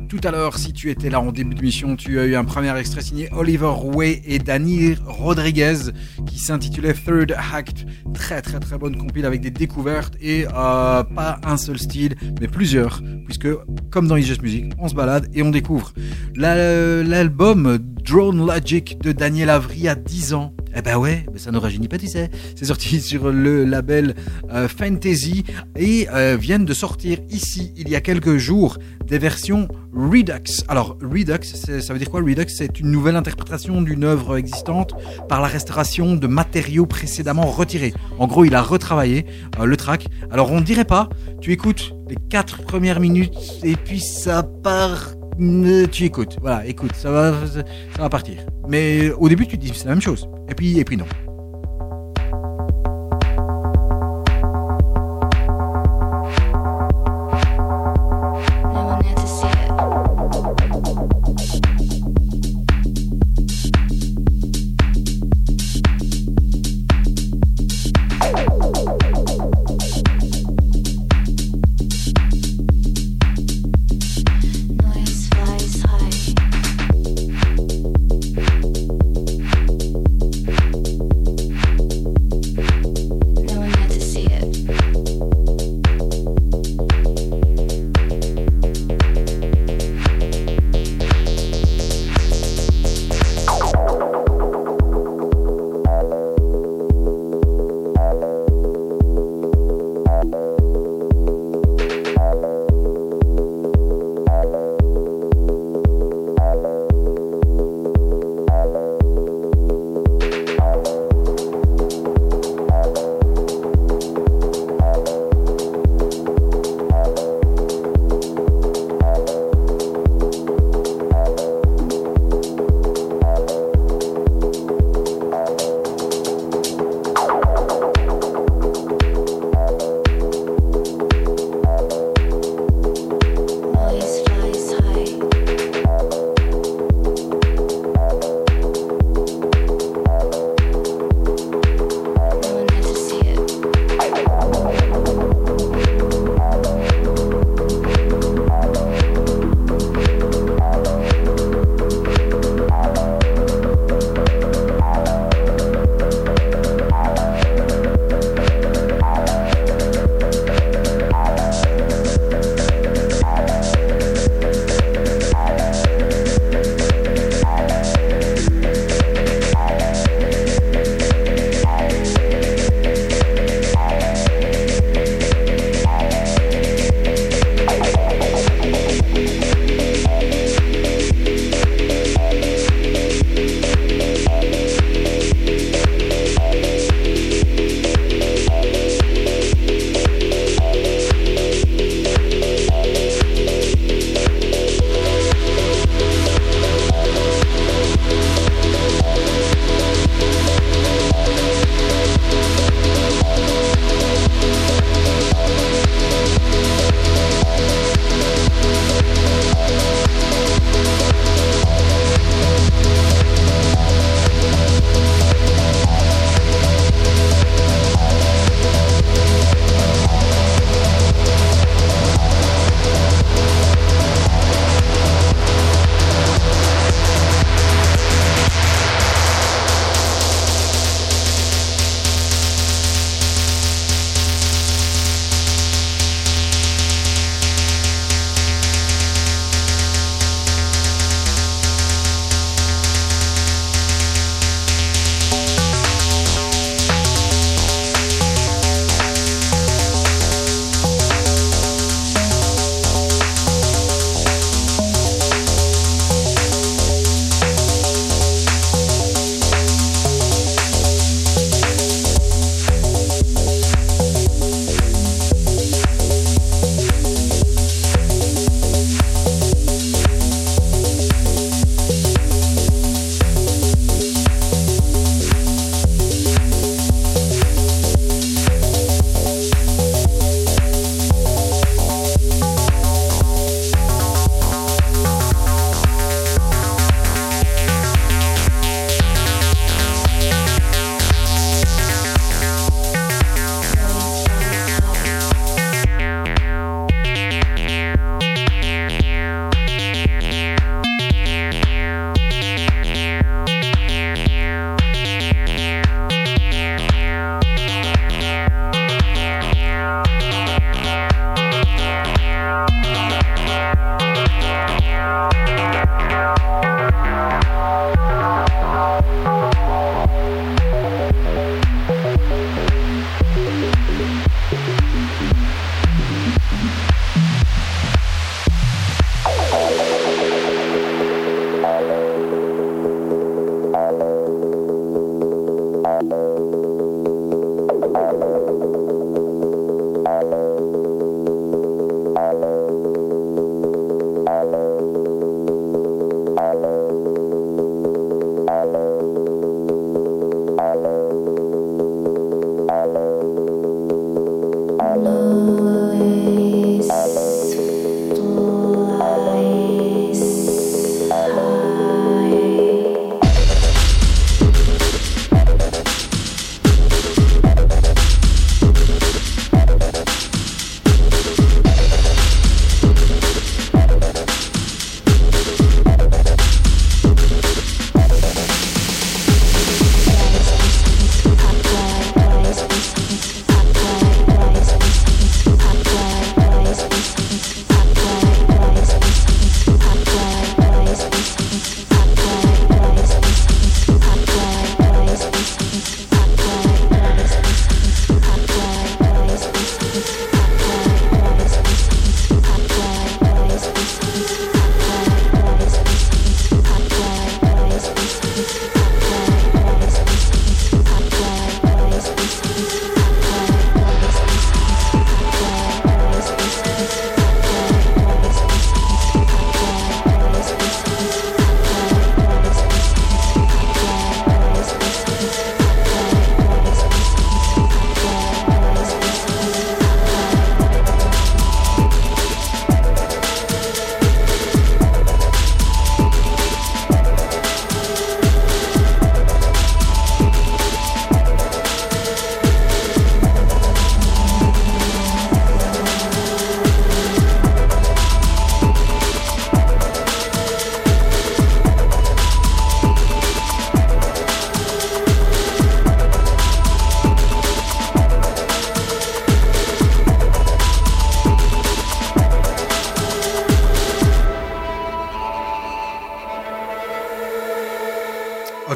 tout à l'heure, si tu étais là en début de mission, tu as eu un premier extrait signé Oliver Way et Dani Rodriguez qui s'intitulait Third Act. Très très très bonne compile avec des découvertes et euh, pas un seul style, mais plusieurs, puisque comme dans It's Just Music, on se balade et on découvre. La- L'album Drone Logic de Daniel Avry à 10 ans. Eh ben ouais, mais ça ne rajeunit pas, tu. C'est sorti sur le label euh, Fantasy et euh, viennent de sortir ici, il y a quelques jours, des versions Redux. Alors, Redux, ça veut dire quoi Redux, c'est une nouvelle interprétation d'une œuvre existante par la restauration de matériaux précédemment retirés. En gros, il a retravaillé euh, le track. Alors, on dirait pas, tu écoutes les quatre premières minutes et puis ça part tu écoutes, voilà, écoute, ça va, ça va partir. Mais au début, tu te dis c'est la même chose. Et puis, et puis non.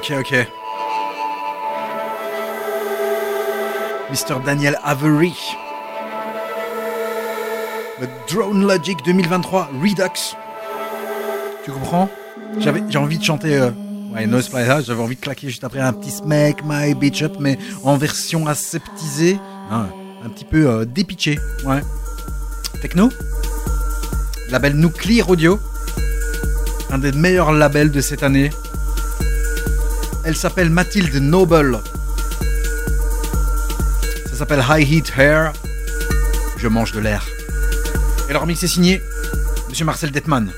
Ok, ok. Mr. Daniel Avery. Le Drone Logic 2023 Redux. Tu comprends? J'avais, J'ai envie de chanter euh, ouais, Noise j'avais envie de claquer juste après un petit Smack My Bitch Up, mais en version aseptisée, hein, un petit peu euh, dépitché. Ouais. Techno Label Nuclear Audio. Un des meilleurs labels de cette année. Elle s'appelle Mathilde Noble. Ça s'appelle High Heat Hair. Je mange de l'air. Et leur mix est signé Monsieur Marcel Detman.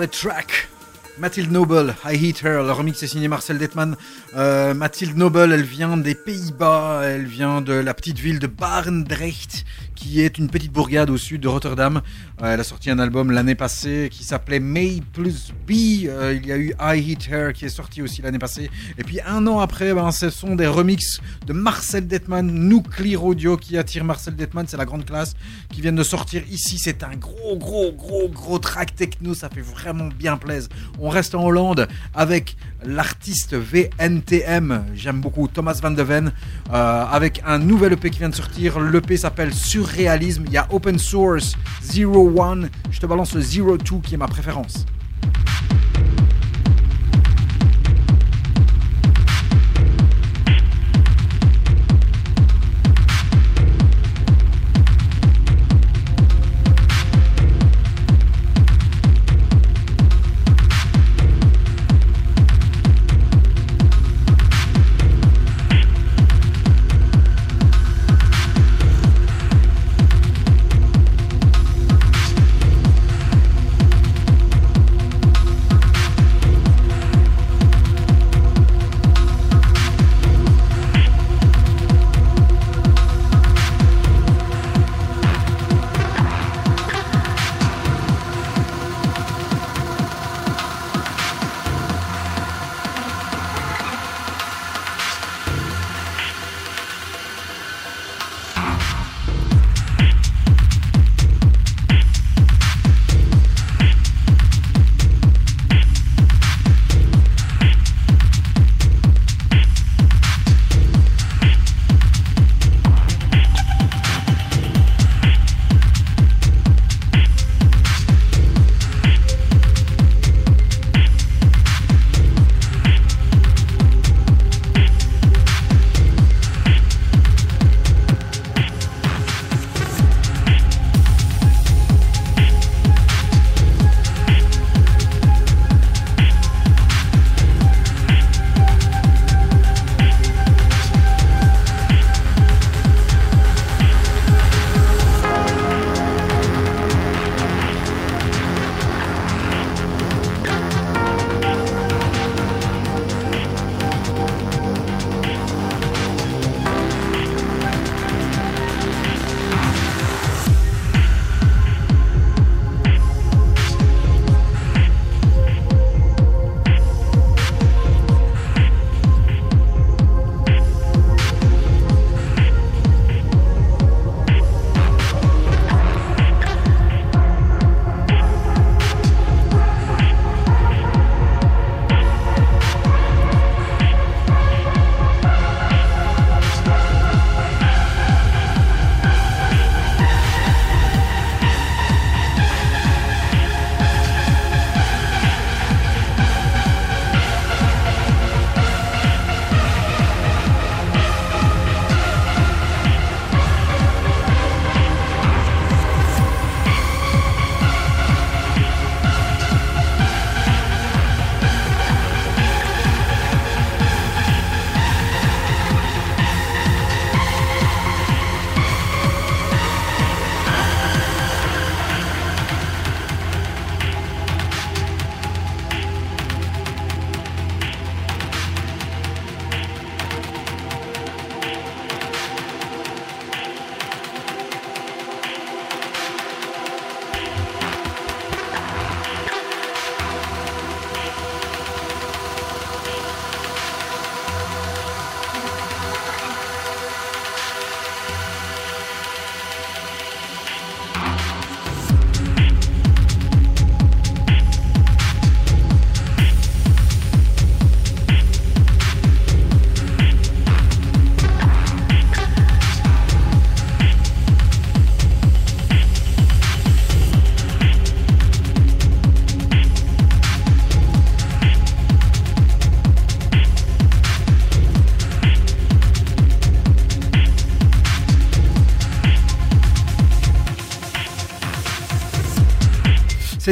What a track Mathilde Noble, I Hate Her, le remix est signé Marcel Detman. Euh, Mathilde Noble, elle vient des Pays-Bas, elle vient de la petite ville de Barendrecht, qui est une petite bourgade au sud de Rotterdam. Euh, elle a sorti un album l'année passée qui s'appelait May plus B. Euh, il y a eu I Hate Her qui est sorti aussi l'année passée. Et puis un an après, ben, ce sont des remixes de Marcel Detman, Nuclear Audio qui attire Marcel Detman, c'est la grande classe, qui viennent de sortir ici. C'est un gros, gros, gros, gros track techno, ça fait vraiment bien plaisir. On reste en Hollande avec l'artiste VNTM, j'aime beaucoup Thomas Van de Ven, euh, avec un nouvel EP qui vient de sortir. L'EP s'appelle Surréalisme. Il y a Open Source 01. Je te balance le 02 qui est ma préférence.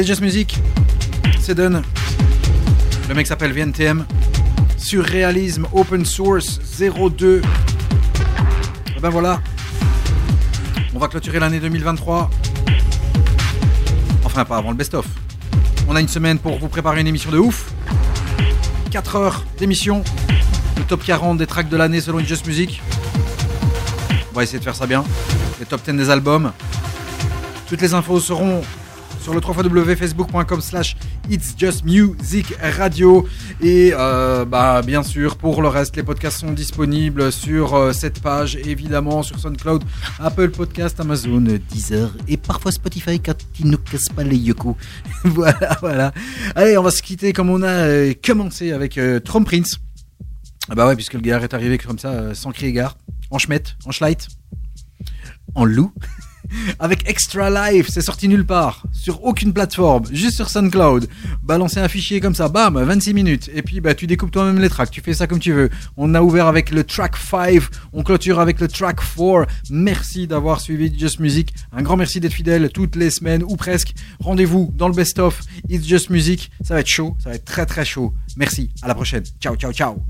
Just Music. C'est done. Le mec s'appelle VNTM. Surréalisme Open Source 02. Et ben voilà. On va clôturer l'année 2023. Enfin, pas avant le best-of. On a une semaine pour vous préparer une émission de ouf. 4 heures d'émission. Le top 40 des tracks de l'année selon Just Music. On va essayer de faire ça bien. Les top 10 des albums. Toutes les infos seront sur le www.facebook.com slash It's Just Music Radio. Et euh, bah, bien sûr, pour le reste, les podcasts sont disponibles sur euh, cette page, évidemment, sur SoundCloud, Apple Podcast, Amazon, Deezer et parfois Spotify quand ils ne cassent pas les yoko. voilà, voilà. Allez, on va se quitter comme on a euh, commencé avec Trump Prince. Ah bah ouais, puisque le gars est arrivé comme ça, sans crier gare, en schmette, en schleit, en loup. Avec Extra Life, c'est sorti nulle part, sur aucune plateforme, juste sur SoundCloud. Balancer un fichier comme ça, bam, 26 minutes. Et puis bah tu découpes toi-même les tracks, tu fais ça comme tu veux. On a ouvert avec le track 5, on clôture avec le track 4. Merci d'avoir suivi Just Music. Un grand merci d'être fidèle toutes les semaines ou presque. Rendez-vous dans le best-of It's Just Music. Ça va être chaud, ça va être très très chaud. Merci, à la prochaine. Ciao, ciao, ciao.